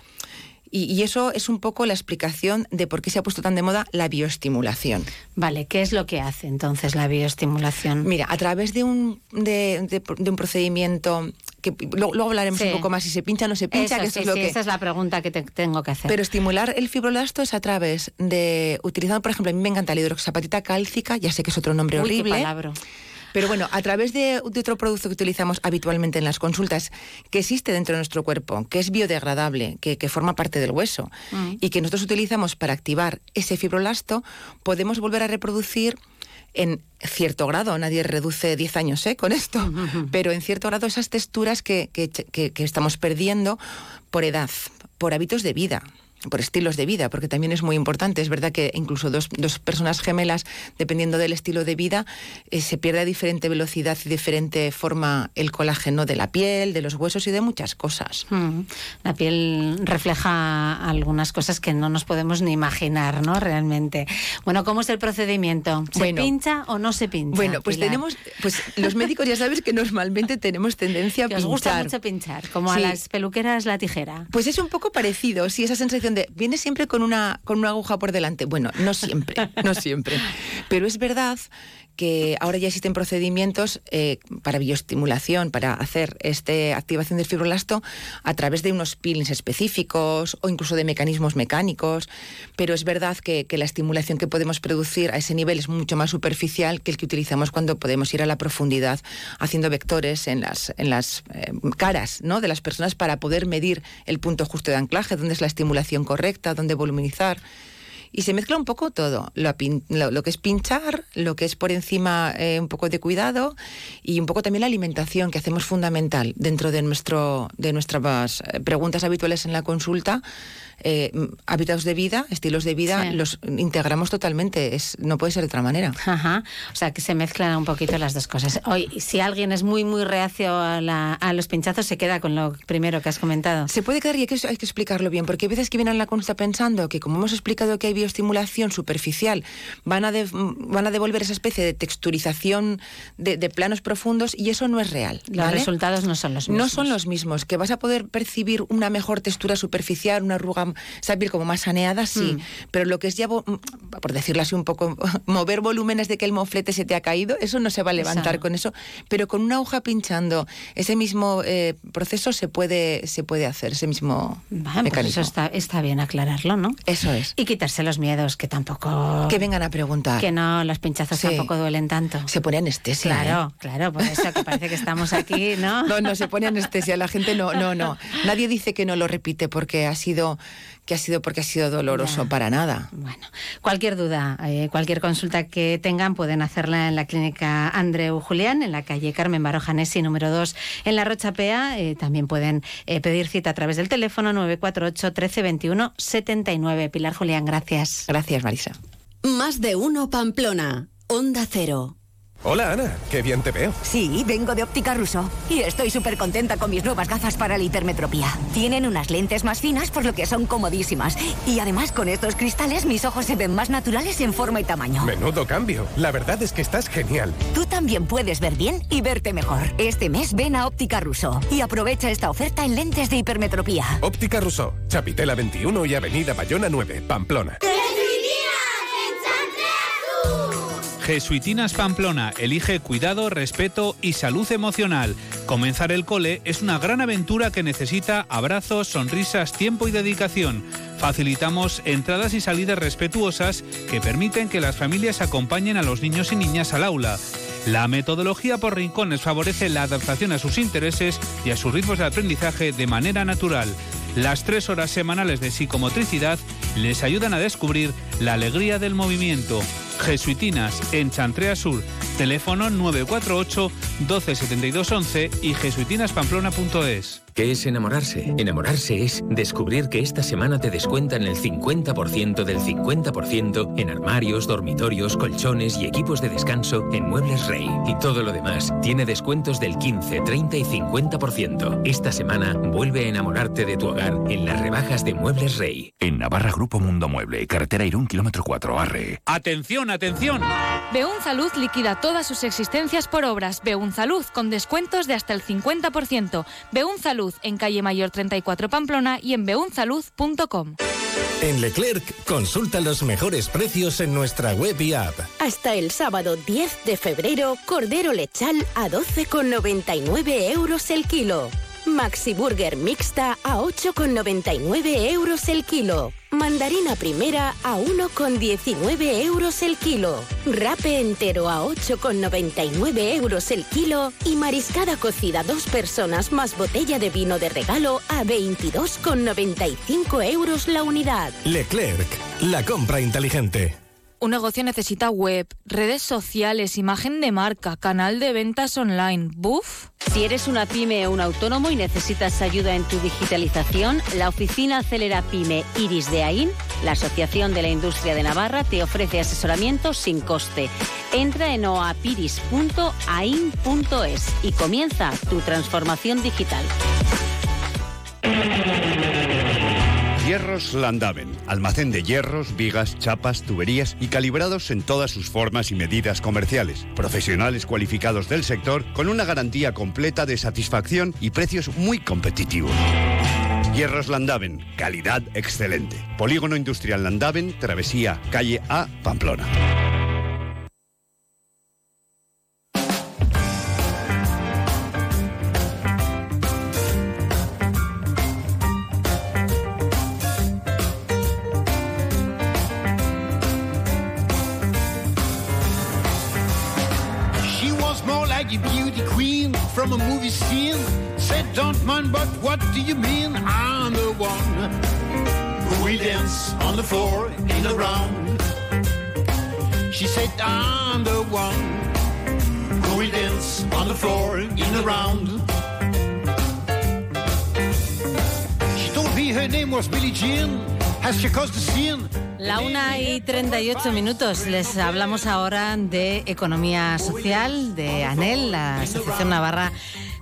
Y, y eso es un poco la explicación de por qué se ha puesto tan de moda la bioestimulación. Vale, ¿qué es lo que hace entonces la bioestimulación? Mira, a través de un, de, de- de un procedimiento que luego, luego hablaremos Sí. un poco más si se pincha o no se pincha, Eso, que esto sí, es lo sí, que... Esa es la pregunta que te tengo que hacer. Pero estimular el fibroblasto es a través de, utilizando, por ejemplo, a mí me encanta la hidroxapatita cálcica, ya sé que es otro nombre Uy, horrible. Pero bueno, a través de, de otro producto que utilizamos habitualmente en las consultas, que existe dentro de nuestro cuerpo, que es biodegradable, que, que forma parte del hueso, Mm. y que nosotros utilizamos para activar ese fibroblasto, podemos volver a reproducir en cierto grado, nadie reduce 10 años ¿eh? con esto, pero en cierto grado esas texturas que, que- que- que estamos perdiendo por edad, por hábitos de vida por estilos de vida, porque también es muy importante. Es verdad que incluso dos, dos personas gemelas, dependiendo del estilo de vida, eh, se pierde a diferente velocidad y diferente forma el colágeno de la piel, de los huesos y de muchas cosas. Mm. La piel refleja algunas cosas que no nos podemos ni imaginar, ¿no? Realmente. Bueno, ¿cómo es el procedimiento? ¿Se Bueno. pincha o no se pincha? Bueno, pues Pilar? tenemos, pues los médicos ya sabes que normalmente tenemos tendencia a os pinchar. gusta mucho pinchar, como a las peluqueras la tijera. Pues es un poco parecido, sí, esa sensación de viene siempre con una con una aguja por delante. Bueno, no siempre, no siempre. Pero es verdad que ahora ya existen procedimientos eh, para bioestimulación, para hacer esta activación del fibroblasto a través de unos peelings específicos o incluso de mecanismos mecánicos. Pero es verdad que, que la estimulación que podemos producir a ese nivel es mucho más superficial que el que utilizamos cuando podemos ir a la profundidad haciendo vectores en las, en las eh, caras ¿no? de las personas para poder medir el punto justo de anclaje, dónde es la estimulación correcta, dónde voluminizar. Y se mezcla un poco todo, lo, lo- lo que es pinchar, lo que es por encima eh, un poco de cuidado y un poco también la alimentación que hacemos fundamental dentro de, nuestro, de nuestras eh, preguntas habituales en la consulta. Eh, hábitos de vida, estilos de vida, Sí. los integramos totalmente, es, no puede ser de otra manera. Ajá. O sea, que se mezclan un poquito las dos cosas. Hoy, si alguien es muy, muy reacio a, la- a los pinchazos, se queda con lo primero que has comentado. Se puede quedar y hay que, hay que explicarlo bien, porque hay veces que vienen a la consulta pensando que, como hemos explicado que hay bioestimulación superficial, van a, de- van a devolver esa especie de texturización de, de planos profundos y eso no es real. Los ¿vale? resultados no son los No mismos. son los mismos. Que vas a poder percibir una mejor textura superficial, una arruga, esa piel como más saneada, sí. Mm. Pero lo que es ya, vo- por decirlo así un poco, mover volúmenes de que el moflete se te ha caído, eso no se va a levantar con eso. Pero con una aguja pinchando, ese mismo eh, proceso se puede, se puede hacer, ese mismo mecanismo. eso está, está bien aclararlo, ¿no? Eso es. Y quitarse los miedos, que tampoco... Que vengan a preguntar. Que no, los pinchazos Sí. tampoco duelen tanto. Se pone anestesia. Claro, ¿eh? claro, por eso que parece que estamos aquí, ¿no? No, no se pone anestesia. La gente no, no, no. Nadie dice que no lo repite porque ha sido, que ha sido porque ha sido doloroso para nada. Bueno, cualquier duda, eh, cualquier consulta que tengan pueden hacerla en la clínica Andreu Julián, en la calle Carmen Barojanesi, número 2, en la Rocha Pea. Eh, también pueden eh, pedir cita a través del teléfono 948 13 21 79. Pilar Julián, gracias. Gracias, Marisa. Más de uno Pamplona. Onda Cero. Hola Ana, qué bien te veo. Sí, vengo de Óptica Russo y estoy súper contenta con mis nuevas gafas para la hipermetropía. Tienen unas lentes más finas por lo que son comodísimas. Y además con estos cristales mis ojos se ven más naturales en forma y tamaño. Menudo cambio. La verdad es que estás genial. Tú también puedes ver bien y verte mejor. Este mes ven a Óptica Russo y aprovecha esta oferta en lentes de hipermetropía. Óptica Rousseau, Chapitela 21 y Avenida Bayona 9, Pamplona. Jesuitinas Pamplona elige cuidado, respeto y salud emocional. Comenzar el cole es una gran aventura que necesita abrazos, sonrisas, tiempo y dedicación. Facilitamos entradas y salidas respetuosas que permiten que las familias acompañen a los niños y niñas al aula. La metodología por rincones favorece la adaptación a sus intereses y a sus ritmos de aprendizaje de manera natural. Las tres horas semanales de psicomotricidad les ayudan a descubrir la alegría del movimiento. Jesuitinas en Chantrea Sur, teléfono 948 12 72 11 y jesuitinaspamplona.es. ¿Qué es enamorarse? Enamorarse es descubrir que esta semana te descuentan el 50% del 50% en armarios, dormitorios, colchones y equipos de descanso en Muebles Rey. Y todo lo demás tiene descuentos del 15, 30 y 50%. Esta semana vuelve a enamorarte de tu hogar en las rebajas de Muebles Rey. En Navarra Grupo Mundo Mueble, carretera Irún, kilómetro 4, Arre. ¡Atención, atención! Beunzalud liquida todas sus existencias por obras. Beunzalud con descuentos de hasta el 50%. Beunzalud en calle Mayor 34 Pamplona y en beunzalud.com. En Leclerc, consulta los mejores precios en nuestra web y app. Hasta el sábado 10 de febrero, cordero lechal a 12,99 euros el kilo. Maxi Burger mixta a 8,99 euros el kilo. Mandarina primera a 1,19 euros el kilo. Rape entero a 8,99 euros el kilo. Y mariscada cocida dos personas más botella de vino de regalo a 22,95 euros la unidad. Leclerc, la compra inteligente. Un negocio necesita web, redes sociales, imagen de marca, canal de ventas online. ¿Buf? Si eres una pyme o un autónomo y necesitas ayuda en tu digitalización, la oficina Acelera Pyme Iris de AIN, la Asociación de la Industria de Navarra, te ofrece asesoramiento sin coste. Entra en oapiris.ain.es y comienza tu transformación digital. Hierros Landaven, almacén de hierros, vigas, chapas, tuberías y calibrados en todas sus formas y medidas comerciales. Profesionales cualificados del sector con una garantía completa de satisfacción y precios muy competitivos. Hierros Landaven, calidad excelente. Polígono Industrial Landaven, Travesía, calle A, Pamplona. Like a beauty queen from a movie scene. Said, don't mind, but what do you mean? I'm the one who will dance on the floor in a round. She said, I'm the one who will dance on the floor in a round. She told me her name was Billie Jean, Has she caused the scene. La una y 38 minutos. Les hablamos ahora de economía social, de ANEL, la Asociación Navarra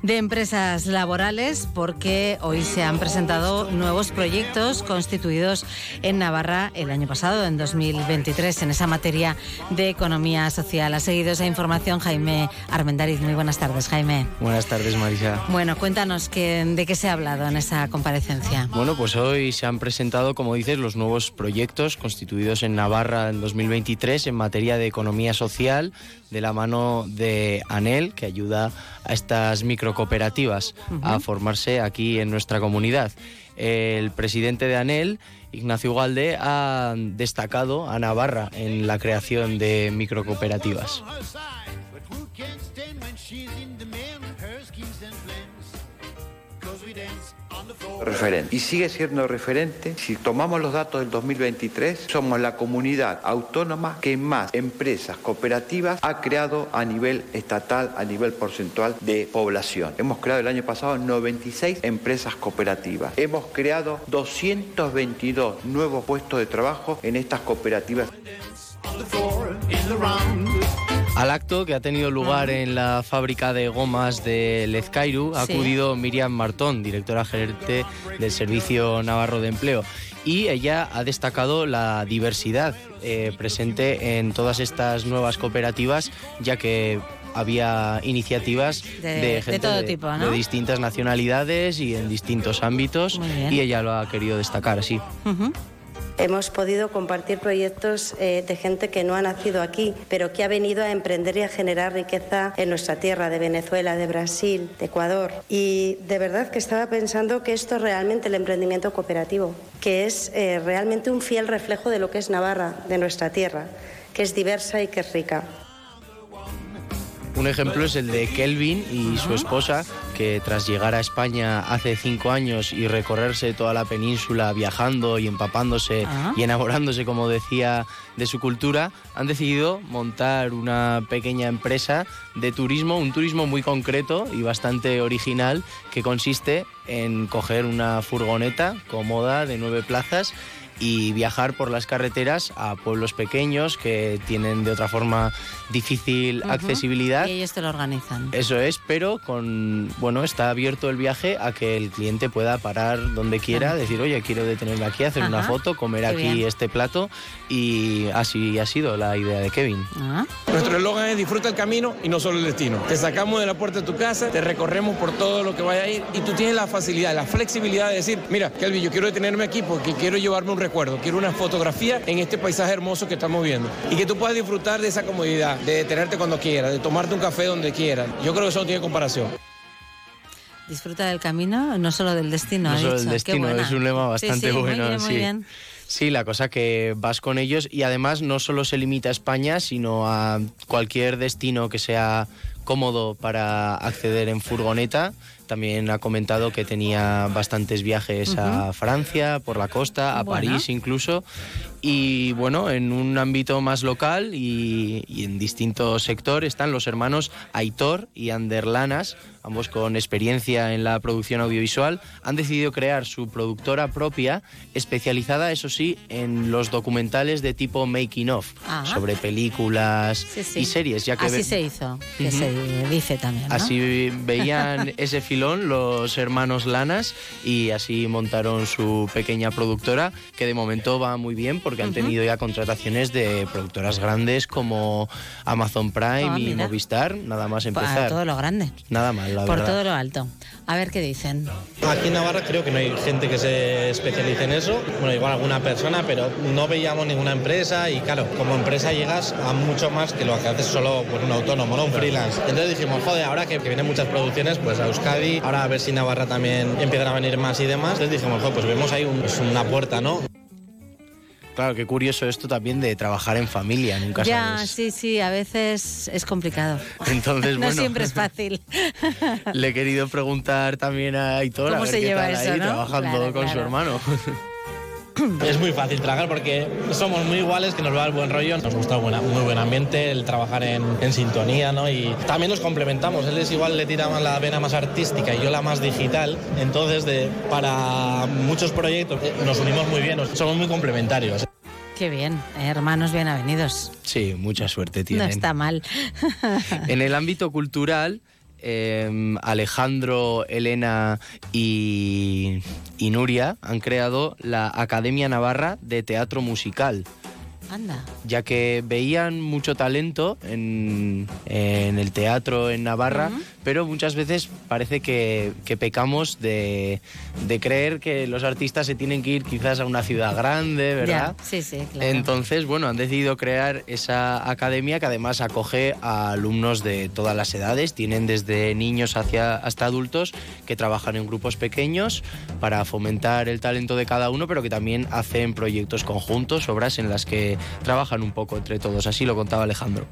de Empresas Laborales, porque hoy se han presentado nuevos proyectos constituidos en Navarra el año pasado, en 2023, en esa materia de economía social. Ha seguido esa información Jaime Armendariz. Muy buenas tardes, Jaime. Buenas tardes, Marisa. Bueno, cuéntanos que, de qué se ha hablado en esa comparecencia. Bueno, pues hoy se han presentado, como dices, los nuevos proyectos constituidos en Navarra en 2023 en materia de economía social, de la mano de ANEL, que ayuda a estas microcooperativas a formarse aquí en nuestra comunidad. El presidente de ANEL, Ignacio Ugalde, ha destacado a Navarra en la creación de microcooperativas. Referente. Y sigue siendo referente. Si tomamos los datos del 2023, somos la comunidad autónoma que más empresas cooperativas ha creado a nivel estatal, a nivel porcentual de población. Hemos creado el año pasado 96 empresas cooperativas. Hemos creado 222 nuevos puestos de trabajo en estas cooperativas. Al acto que ha tenido lugar en la fábrica de gomas de Lezcairu ha Sí. acudido Miriam Martón, directora gerente del Servicio Navarro de Empleo. Y ella ha destacado la diversidad eh, presente en todas estas nuevas cooperativas, ya que había iniciativas De- de, de gente todo tipo, ¿no? de distintas nacionalidades y en distintos ámbitos, y ella lo ha querido destacar así. Hemos podido compartir proyectos eh, de gente que no ha nacido aquí, pero que ha venido a emprender y a generar riqueza en nuestra tierra, de Venezuela, de Brasil, de Ecuador. Y de verdad que estaba pensando que esto es realmente el emprendimiento cooperativo, que es eh, realmente un fiel reflejo de lo que es Navarra, de nuestra tierra, que es diversa y que es rica. Un ejemplo es el de Kelvin y su esposa, que tras llegar a España hace cinco años y recorrerse toda la península viajando y empapándose Ah. y enamorándose, como decía, de su cultura, han decidido montar una pequeña empresa de turismo, un turismo muy concreto y bastante original, que consiste en coger una furgoneta cómoda de nueve plazas y viajar por las carreteras a pueblos pequeños que tienen de otra forma difícil Ujú. accesibilidad. Y ellos te lo organizan. Eso es, pero con bueno, está abierto el viaje a que el cliente pueda parar donde quiera, Ajá. decir, oye, quiero detenerme aquí, hacer una Ajá. foto, comer Qué aquí bien. este plato y así ha sido la idea de Kevin. Ah. Nuestro eslogan es disfruta el camino y no solo el destino. Te sacamos de la puerta de tu casa, te recorremos por todo lo que vaya a ir y tú tienes la facilidad, la flexibilidad de decir, mira, Kelvin, yo quiero detenerme aquí porque quiero llevarme un recuerdo, quiero una fotografía en este paisaje hermoso que estamos viendo. Y que tú puedas disfrutar de esa comodidad, de detenerte cuando quieras, de tomarte un café donde quieras. Yo creo que eso no tiene comparación. Disfruta del camino, no solo del destino. No ha solo dicho. el Qué destino, es un lema bastante sí, bueno. bien, muy sí. bien. Sí, la cosa que vas con ellos y además no solo se limita a España, sino a cualquier destino que sea cómodo para acceder en furgoneta. También ha comentado que tenía bastantes viajes a. Francia, por la costa, a Bueno. París incluso. Y bueno, en un ámbito más local y, y en distintos sectores están los hermanos Aitor y Ander Lanas, ambos con experiencia en la producción audiovisual. Han decidido crear su productora propia, especializada, eso sí, en los documentales de tipo making of, Ah. sobre películas Sí, sí. y series. Ya que Así ve- se hizo, que se dice también. ¿no? Así veían ese filón los hermanos Lanas y así montaron su pequeña productora que de momento va muy bien porque han tenido ya contrataciones de productoras grandes como Amazon Prime Ah, y. Movistar, nada más empezar. todo lo grande, Nada mal, la por verdad. todo lo alto. A ver qué dicen. Aquí en Navarra creo que no hay gente que se especialice en eso. Bueno, igual alguna persona, pero no veíamos ninguna empresa y claro, como empresa llegas a mucho más que lo que haces solo pues, un autónomo, ¿no? Un freelance. Entonces dijimos, joder, ahora que, que vienen muchas producciones, pues a Euskadi, ahora a ver si Navarra también empiezan a venir más y demás. Entonces dijimos, joder, pues vemos ahí un- pues, una puerta, ¿no? Claro, qué curioso esto también de trabajar en familia, nunca Ya, sabes. sí, sí, a veces es complicado. Entonces, no bueno. siempre es fácil. Le he querido preguntar también a Aitor a ¿Cómo ver se qué lleva tal eso, ahí no? trabajando Claro, con su hermano. Es muy fácil trabajar porque somos muy iguales, que nos va el buen rollo, nos gusta buena- muy buen ambiente, el trabajar en, en sintonía, ¿no? Y también nos complementamos. Él es igual, le tira más la vena más artística y yo la más digital. Entonces, de, para muchos proyectos eh, nos unimos muy bien, somos muy complementarios. Qué bien, eh, hermanos bien avenidos. Sí, mucha suerte No tienen. está mal. En el ámbito cultural, eh, Alejandro, Elena y Nuria han creado la Academia Navarra de Teatro Musical, Anda. ya que veían mucho talento en, en el teatro en Navarra, pero muchas veces parece que, que pecamos de, de creer que los artistas se tienen que ir quizás a una ciudad grande, ¿verdad? Ya, sí, sí, claro. Entonces, bueno, han decidido crear esa academia que además acoge a alumnos de todas las edades. Tienen desde niños hacia, hasta adultos que trabajan en grupos pequeños para fomentar el talento de cada uno, pero que también hacen proyectos conjuntos, obras en las que trabajan un poco entre todos. Así lo contaba Alejandro.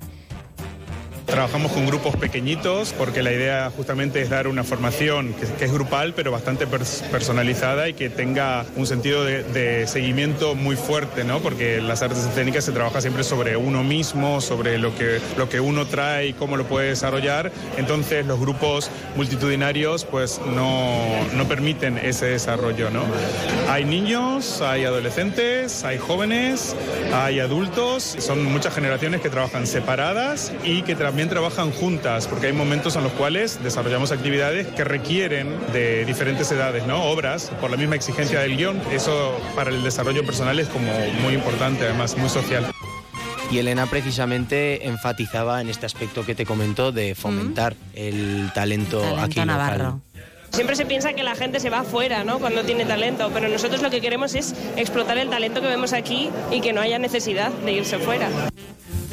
Trabajamos con grupos pequeñitos porque la idea justamente es dar una formación que, que es grupal pero bastante pers- personalizada y que tenga un sentido de, de seguimiento muy fuerte, ¿no? Porque las artes escénicas se trabaja siempre sobre uno mismo, sobre lo que, lo que uno trae y cómo lo puede desarrollar. Entonces los grupos multitudinarios pues no, no permiten ese desarrollo, ¿no? Hay niños, hay adolescentes, hay jóvenes, hay adultos, son muchas generaciones que trabajan separadas y que también trabajan juntas, porque hay momentos en los cuales desarrollamos actividades que requieren de diferentes edades, ¿no? Obras, por la misma exigencia del guion, eso para el desarrollo personal es como muy importante, además, muy social. Y Elena precisamente enfatizaba en este aspecto que te comentó de fomentar el talento, Talento aquí local. navarro. Siempre se piensa que la gente se va afuera, ¿no? Cuando tiene talento, pero nosotros lo que queremos es explotar el talento que vemos aquí y que no haya necesidad de irse fuera.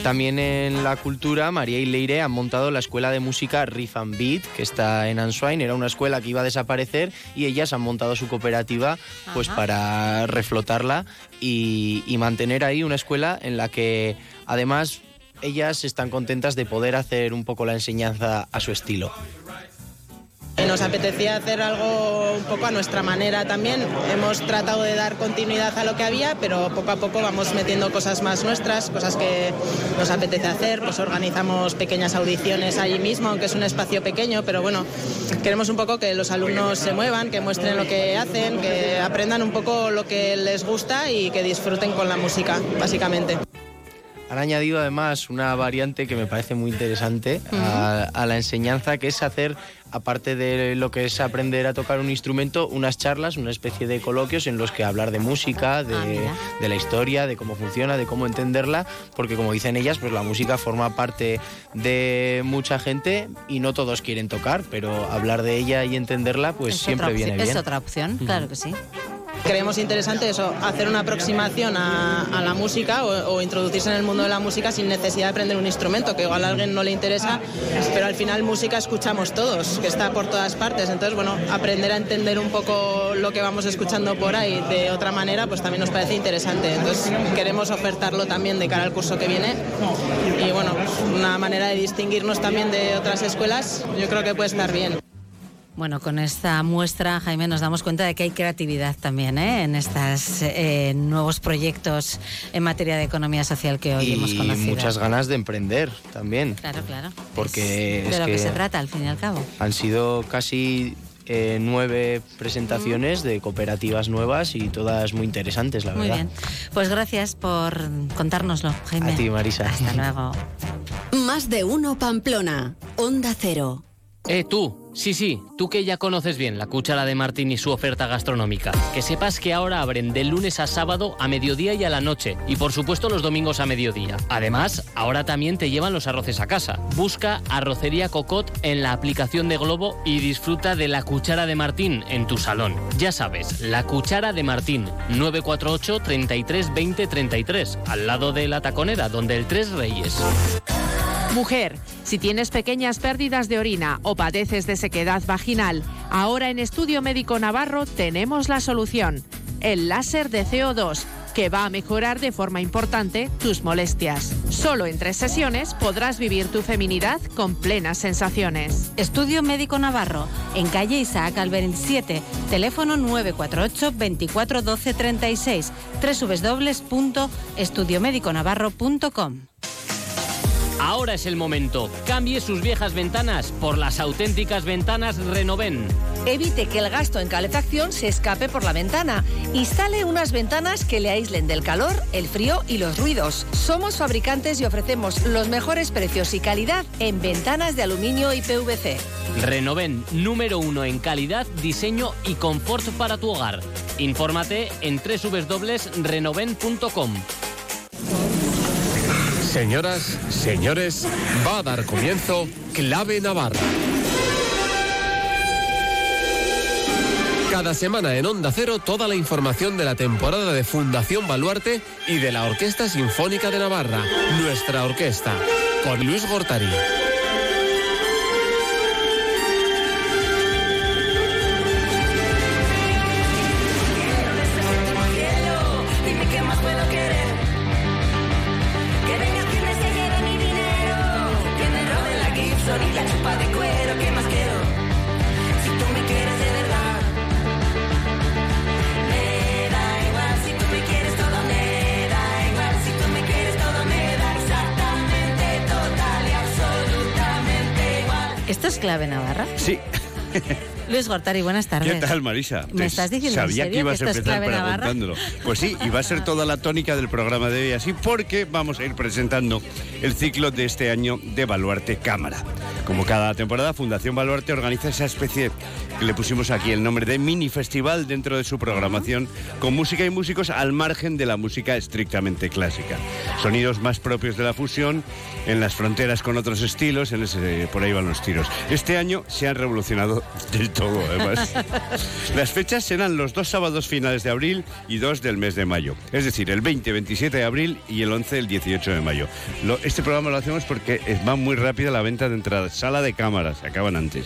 También en la cultura, María y Leire han montado la escuela de música Riff and Beat, que está en Answine. Era una escuela que iba a desaparecer y ellas han montado su cooperativa pues Ajá. para reflotarla y, y mantener ahí una escuela en la que además ellas están contentas de poder hacer un poco la enseñanza a su estilo. Y Nos apetecía hacer algo un poco a nuestra manera también. Hemos tratado de dar continuidad a lo que había, pero poco a poco vamos metiendo cosas más nuestras, cosas que nos apetece hacer. Pues organizamos pequeñas audiciones allí mismo, aunque es un espacio pequeño, pero bueno, queremos un poco que los alumnos se muevan, que muestren lo que hacen, que aprendan un poco lo que les gusta y que disfruten con la música, básicamente. Han añadido además una variante que me parece muy interesante a, a la enseñanza, que es hacer, aparte de lo que es aprender a tocar un instrumento, unas charlas, una especie de coloquios en los que hablar de música, de, de la historia, de cómo funciona, de cómo entenderla, porque como dicen ellas, pues la música forma parte de mucha gente y no todos quieren tocar, pero hablar de ella y entenderla, pues Es siempre viene bien. Es otra opción, claro que sí. Creemos interesante eso, hacer una aproximación a, la música o, introducirse en el mundo de la música sin necesidad de aprender un instrumento, que igual a alguien no le interesa, pero al final música escuchamos todos, que está por todas partes. Entonces, bueno, aprender a entender un poco lo que vamos escuchando por ahí de otra manera, pues también nos parece interesante. Entonces, queremos ofertarlo también de cara al curso que viene. Y bueno, una manera de distinguirnos también de otras escuelas, yo creo que puede estar bien. Bueno, con esta muestra, Jaime, nos damos cuenta de que hay creatividad también ¿eh? en estos nuevos proyectos en materia de economía social que hoy hemos y conocido. muchas ganas de emprender también, Claro, claro. porque De es lo que... que se trata, al fin y al cabo. Han sido casi eh, nueve presentaciones de cooperativas nuevas y todas muy interesantes, la Muy verdad. bien. Pues gracias por contárnoslo, Jaime. A ti, Marisa. Hasta luego. Más de uno Pamplona. Onda Cero. Eh, tú, sí, sí, tú que ya conoces bien la cuchara de Martín y su oferta gastronómica. Que sepas que ahora abren de lunes a sábado a mediodía y a la noche. Y por supuesto los domingos a mediodía. Además, ahora también te llevan los arroces a casa. Busca Arrocería Cocot en la aplicación de Globo y disfruta de la cuchara de Martín en tu salón. Ya sabes, la cuchara de Martín, 948 33 20 33, al lado de la taconera, donde el Tres Reyes. Mujer, si tienes pequeñas pérdidas de orina o padeces de sequedad vaginal, ahora en Estudio Médico Navarro tenemos la solución. El láser de CO2, que va a mejorar de forma importante tus molestias. Solo en tres sesiones podrás vivir tu feminidad con plenas sensaciones. Estudio Médico Navarro, en calle Isaac al 27, teléfono 948 24 12 36, www.estudiomediconavarro.com. Ahora es el momento. Cambie sus viejas ventanas por las auténticas ventanas Renoven. Evite que el gasto en calefacción se escape por la ventana. Instale unas ventanas que le aíslen del calor, el frío y los ruidos. Somos fabricantes y ofrecemos los mejores precios y calidad en ventanas de aluminio y PVC. Renoven, número uno en calidad, diseño y confort para tu hogar. Infórmate en www.renoven.com. Señoras, señores, va a dar comienzo Clave Navarra. Cada semana en Onda Cero toda la información de la temporada de Fundación Baluarte y de la Orquesta Sinfónica de Navarra, nuestra orquesta, con Luis Gortari. ¿Esto es clave Navarra? Sí. Luis Gortari, buenas tardes. ¿Qué tal, Marisa? ¿Me estás diciendo en Sabía serio que ibas que a empezar Navarra? preguntándolo. Pues sí, y va a ser toda la tónica del programa de hoy así, porque vamos a ir presentando el ciclo de este año de Baluarte Cámara. Como cada temporada, Fundación Baluarte organiza esa especie que le pusimos aquí el nombre de mini festival dentro de su programación, con música y músicos al margen de la música estrictamente clásica. Sonidos más propios de la fusión, en las fronteras con otros estilos, en ese, por ahí van los tiros. Este año se han revolucionado del todo, además. Las fechas serán los dos sábados finales de abril y dos del mes de mayo. Es decir, el 20, 27 de abril y el 11, el 18 de mayo. Lo- este programa lo hacemos porque va muy rápida la venta de entradas. Sala de cámaras, se acaban antes.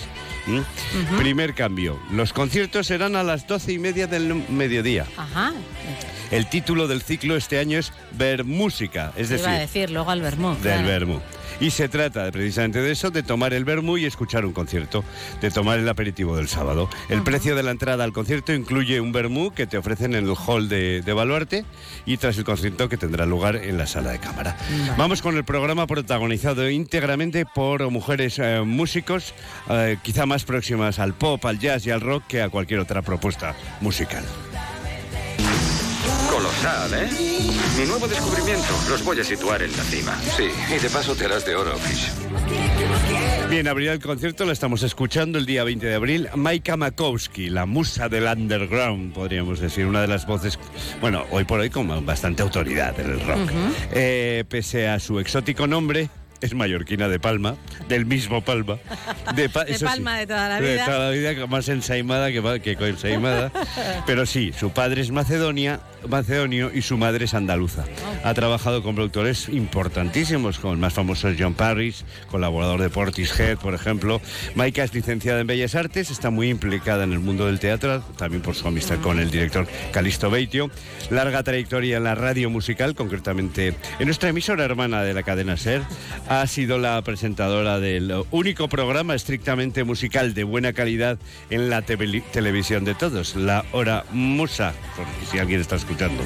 ¿Mm? Primer cambio. Los conciertos serán a las doce y media del mediodía. Ajá. El título del ciclo este año es Ver Música, es decir, iba a decir luego al Vermú. del claro. vermú. Y se trata de, precisamente de eso, de tomar el vermú y escuchar un concierto, de tomar el aperitivo del sábado. El precio de la entrada al concierto incluye un vermú que te ofrecen en el hall de, de Baluarte y tras el concierto que tendrá lugar en la sala de cámara. Vamos con el programa protagonizado íntegramente por mujeres eh, músicos, eh, quizá más próximas al pop, al jazz y al rock que a cualquier otra propuesta musical. Colosal, ¿eh? Mi nuevo descubrimiento. Los voy a situar en la cima. Sí, y de paso te harás de oro, Fish. Bien, abrirá el concierto, la estamos escuchando el día 20 de abril. Maika Makowski, la musa del underground, podríamos decir, una de las voces, bueno, hoy por hoy con bastante autoridad en el rock. Eh, pese a su exótico nombre, es mallorquina de Palma, del mismo Palma. De, Pa- De eso sí, Palma de toda la de vida. toda la vida, más ensaimada que, que coensaimada. Pero sí, su padre es macedonia, macedonio y su madre es andaluza. Ha trabajado con productores importantísimos, con el más famosos John Parrish, colaborador de Portishead, por ejemplo. Maika es licenciada en Bellas Artes, está muy implicada en el mundo del teatro, también por su amistad con el director Calisto Beitio. Larga trayectoria en la radio musical, concretamente en nuestra emisora hermana de la cadena SER. Ha sido la presentadora del único programa estrictamente musical de buena calidad en la tele- televisión de todos, la Hora Musa, por si alguien está escuchando.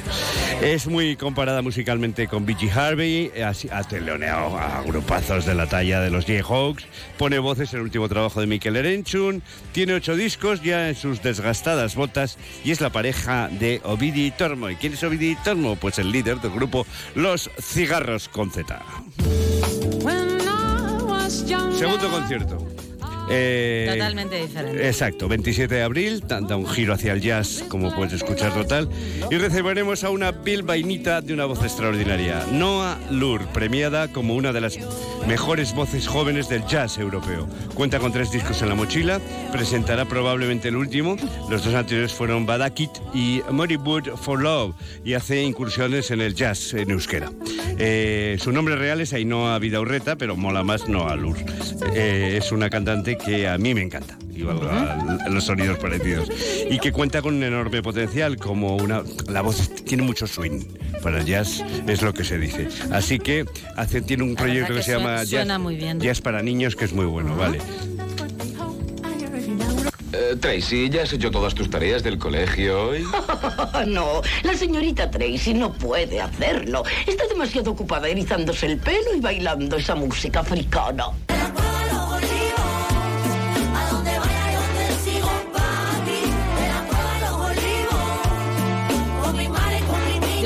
Es muy comparada musicalmente con B.G. Harvey, ha teloneado a grupazos de la talla de los Jayhawks, pone voces en el último trabajo de Mikel Erenchun, tiene ocho discos ya en sus desgastadas botas y es la pareja de Ovidi Tormo. ¿Y quién es Ovidi Tormo? Pues el líder del grupo Los Cigarros con Z. Segundo concierto. Eh, Totalmente diferente. Exacto, 27 de abril, da un giro hacia el jazz, como puedes escuchar total, y recibiremos a una bilbainita de una voz extraordinaria, Noah Lur, premiada como una de las mejores voces jóvenes del jazz europeo. Cuenta con tres discos en la mochila, presentará probablemente el último, los dos anteriores fueron Badakit y Wood for Love, y hace incursiones en el jazz en euskera. Eh, su nombre real es Ainhoa Vidaurreta, pero mola más Noah Lur. Eh, es una cantante que a mí me encanta. y valga los sonidos parecidos. Y que cuenta con un enorme potencial, como una. La voz tiene mucho swing. Para el jazz es lo que se dice. Así que hace, tiene un proyecto que, que se llama suena- suena muy bien. Jazz para niños, que es muy bueno, ¿vale? Eh, Tracy, ¿ya has hecho todas tus tareas del colegio hoy? no, la señorita Tracy no puede hacerlo. Está demasiado ocupada erizándose el pelo y bailando esa música africana.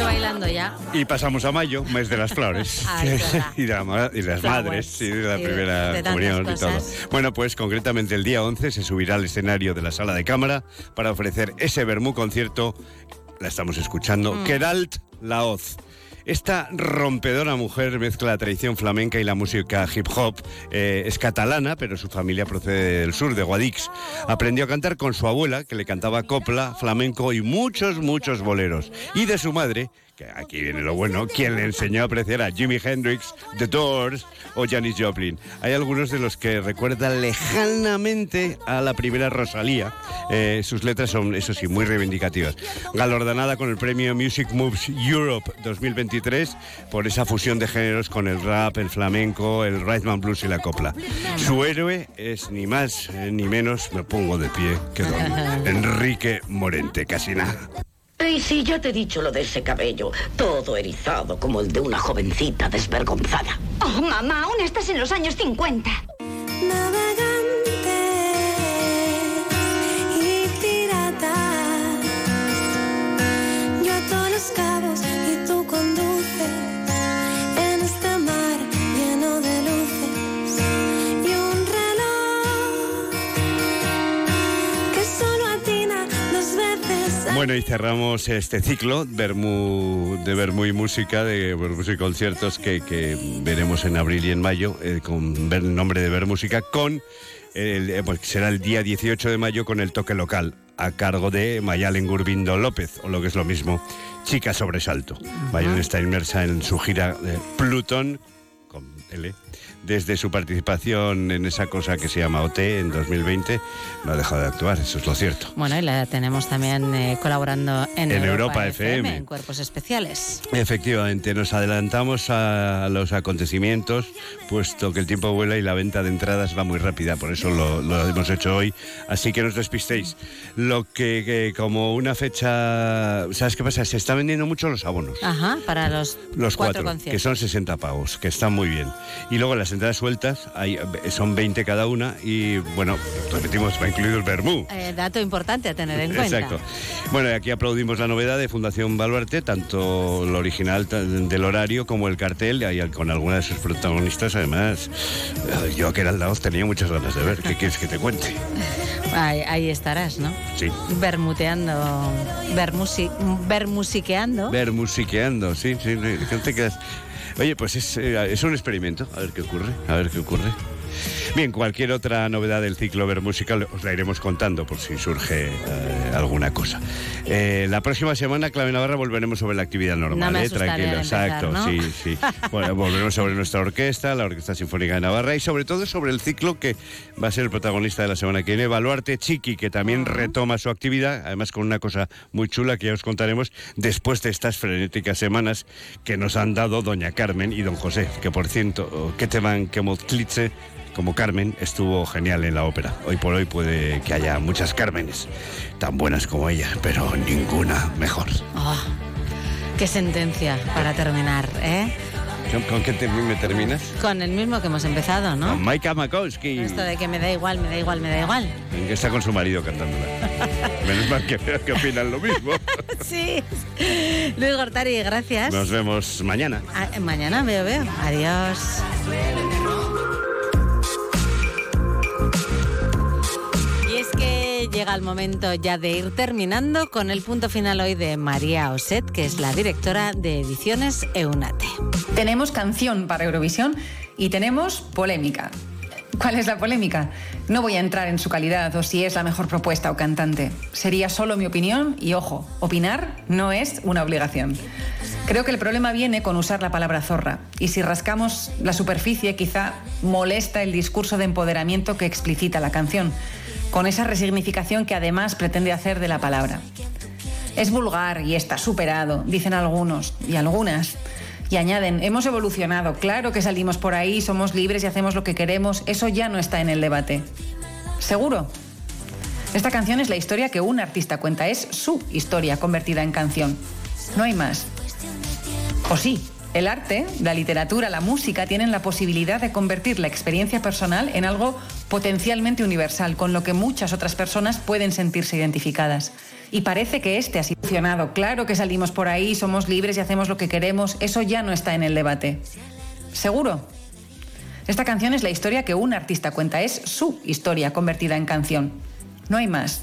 Bailando ya. Y pasamos a mayo, mes de las flores. Ah, y, de la y las Flowers. madres, sí, de la Y primera de comunión y todo. Bueno, pues concretamente el día 11 se subirá al escenario de la sala de cámara para ofrecer ese Bermú concierto. La estamos escuchando. Mm. Keralt Laoz. Esta rompedora mujer mezcla la tradición flamenca y la música hip hop. Eh, es catalana, pero su familia procede del sur, de Guadix. Aprendió a cantar con su abuela, que le cantaba copla, flamenco y muchos, muchos boleros. Y de su madre, que aquí viene lo bueno, quien le enseñó a apreciar a Jimi Hendrix, The Doors o Janis Joplin. Hay algunos de los que recuerdan lejanamente a la primera Rosalía. Eh, sus letras son, eso sí, muy reivindicativas. Galardonada con el premio Music Moves Europe 2023 por esa fusión de géneros con el rap, el flamenco, el rhythm and blues y la copla. Su héroe es ni más eh, ni menos, me pongo de pie, que don Enrique Morente, casi nada. Tracy, ya te he dicho lo de ese cabello. Todo erizado como el de una jovencita desvergonzada. Oh, mamá, aún estás en los años 50. Bueno, y cerramos este ciclo Bermú- de Bermú y Música, de Bermú y conciertos que, que veremos en abril y en mayo, eh, con ver- el nombre de Bermúsica, con el, eh, pues será el día 18 de mayo con el toque local, a cargo de Mayalen Gurbindo López, o lo que es lo mismo, Chica Sobresalto. Mayalen está inmersa en su gira de Plutón, con L, desde su participación en esa cosa que se llama OT en 2020, no ha dejado de actuar, eso es lo cierto. Bueno, y la tenemos también eh, colaborando en, En Europa FM. en Cuerpos Especiales. Efectivamente, nos adelantamos a los acontecimientos, puesto que el tiempo vuela y la venta de entradas va muy rápida, por eso lo, lo hemos hecho hoy, así que no os despistéis. Lo que, que como una fecha, ¿sabes qué pasa? Se están vendiendo mucho los abonos. Ajá, para los, Los cuatro, cuatro, que conciertos. son 60 pavos, que están muy bien. Y luego las entradas sueltas, hay, son 20 cada una y, bueno, repetimos, va incluido el Bermú. Eh, dato importante a tener en cuenta. Exacto. Bueno, aquí aplaudimos la novedad de Fundación Baluarte, tanto lo original del horario como el cartel, y con algunas de sus protagonistas. Además, eh, yo que era el Laoz tenía muchas ganas de ver. ¿Qué quieres que te cuente? Ahí, ahí estarás, ¿no? Sí. Bermuteando, bermusi, bermusiqueando. Ver musiqueando, sí, sí, sí, te quedas. Oye, pues es, eh, es un experimento, a ver qué ocurre, a ver qué ocurre. Bien, cualquier otra novedad del ciclo Ver Musical os la iremos contando por si surge eh, alguna cosa. Eh, la próxima semana, Clave Navarra, volveremos sobre la actividad normal. No me eh, tranquilo, empezar, exacto, ¿no? sí, sí. Bueno, volveremos sobre nuestra orquesta, la Orquesta Sinfónica de Navarra, y sobre todo sobre el ciclo que va a ser el protagonista de la semana que viene, Baluarte Chiqui, que también retoma su actividad, además con una cosa muy chula que ya os contaremos después de estas frenéticas semanas que nos han dado Doña Carmen y Don José, que por cierto, que te van que como Carmen, estuvo genial en la ópera. Hoy por hoy puede que haya muchas Cármenes, tan buenas como ella, pero ninguna mejor. Ah, qué sentencia para terminar, ¿eh? ¿Con, qué te- me terminas? Con el mismo que hemos empezado, ¿no? Con Maika Makowski. Esto de que me da igual, me da igual, me da igual. Está con su marido cantándola. Menos mal que, que opinan lo mismo. sí. Luis Gortari, gracias. Nos vemos mañana. Ah, mañana veo, veo. Adiós. Llega el momento ya de ir terminando con el punto final hoy de María Oset, que es la directora de Ediciones Eunate. Tenemos canción para Eurovisión y tenemos polémica. ¿Cuál es la polémica? No voy a entrar en su calidad o si es la mejor propuesta o cantante. Sería solo mi opinión y ojo, opinar no es una obligación. Creo que el problema viene con usar la palabra zorra y si rascamos la superficie quizá molesta el discurso de empoderamiento que explicita la canción. Con esa resignificación que además pretende hacer de la palabra. Es vulgar y está superado, dicen algunos y algunas. Y añaden, hemos evolucionado, claro que salimos por ahí, somos libres y hacemos lo que queremos, eso ya no está en el debate. ¿Seguro? Esta canción es la historia que un artista cuenta, es su historia convertida en canción. No hay más. O sí, el arte, la literatura, la música tienen la posibilidad de convertir la experiencia personal en algo potencialmente universal, con lo que muchas otras personas pueden sentirse identificadas. Y parece que este ha sido funcionado. Claro que salimos por ahí, somos libres y hacemos lo que queremos, eso ya no está en el debate. ¿Seguro? Esta canción es la historia que un artista cuenta, es su historia convertida en canción. No hay más.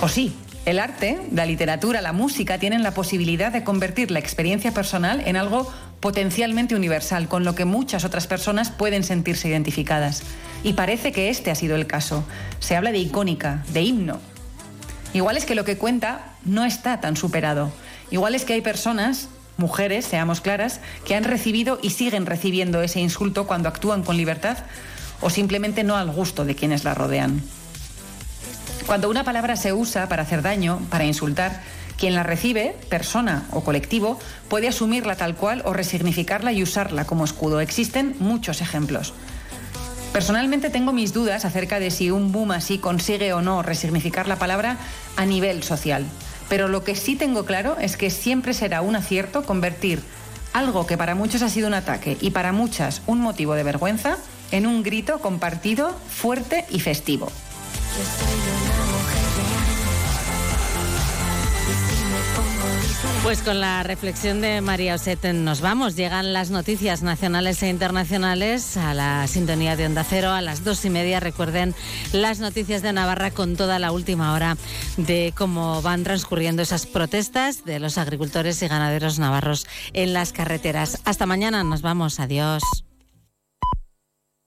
O sí, el arte, la literatura, la música tienen la posibilidad de convertir la experiencia personal en algo potencialmente universal, con lo que muchas otras personas pueden sentirse identificadas. Y parece que este ha sido el caso. Se habla de icónica, de himno. Igual es que lo que cuenta no está tan superado. Igual es que hay personas, mujeres, seamos claras, que han recibido y siguen recibiendo ese insulto cuando actúan con libertad o simplemente no al gusto de quienes la rodean. Cuando una palabra se usa para hacer daño, para insultar, quien la recibe, persona o colectivo, puede asumirla tal cual o resignificarla y usarla como escudo. Existen muchos ejemplos. Personalmente tengo mis dudas acerca de si un boom así consigue o no resignificar la palabra a nivel social. Pero lo que sí tengo claro es que siempre será un acierto convertir algo que para muchos ha sido un ataque y para muchas un motivo de vergüenza en un grito compartido, fuerte y festivo. Pues con la reflexión de María Oseten nos vamos. Llegan las noticias nacionales e internacionales a la sintonía de Onda Cero a las dos y media. Recuerden las noticias de Navarra con toda la última hora de cómo van transcurriendo esas protestas de los agricultores y ganaderos navarros en las carreteras. Hasta mañana, nos vamos. Adiós.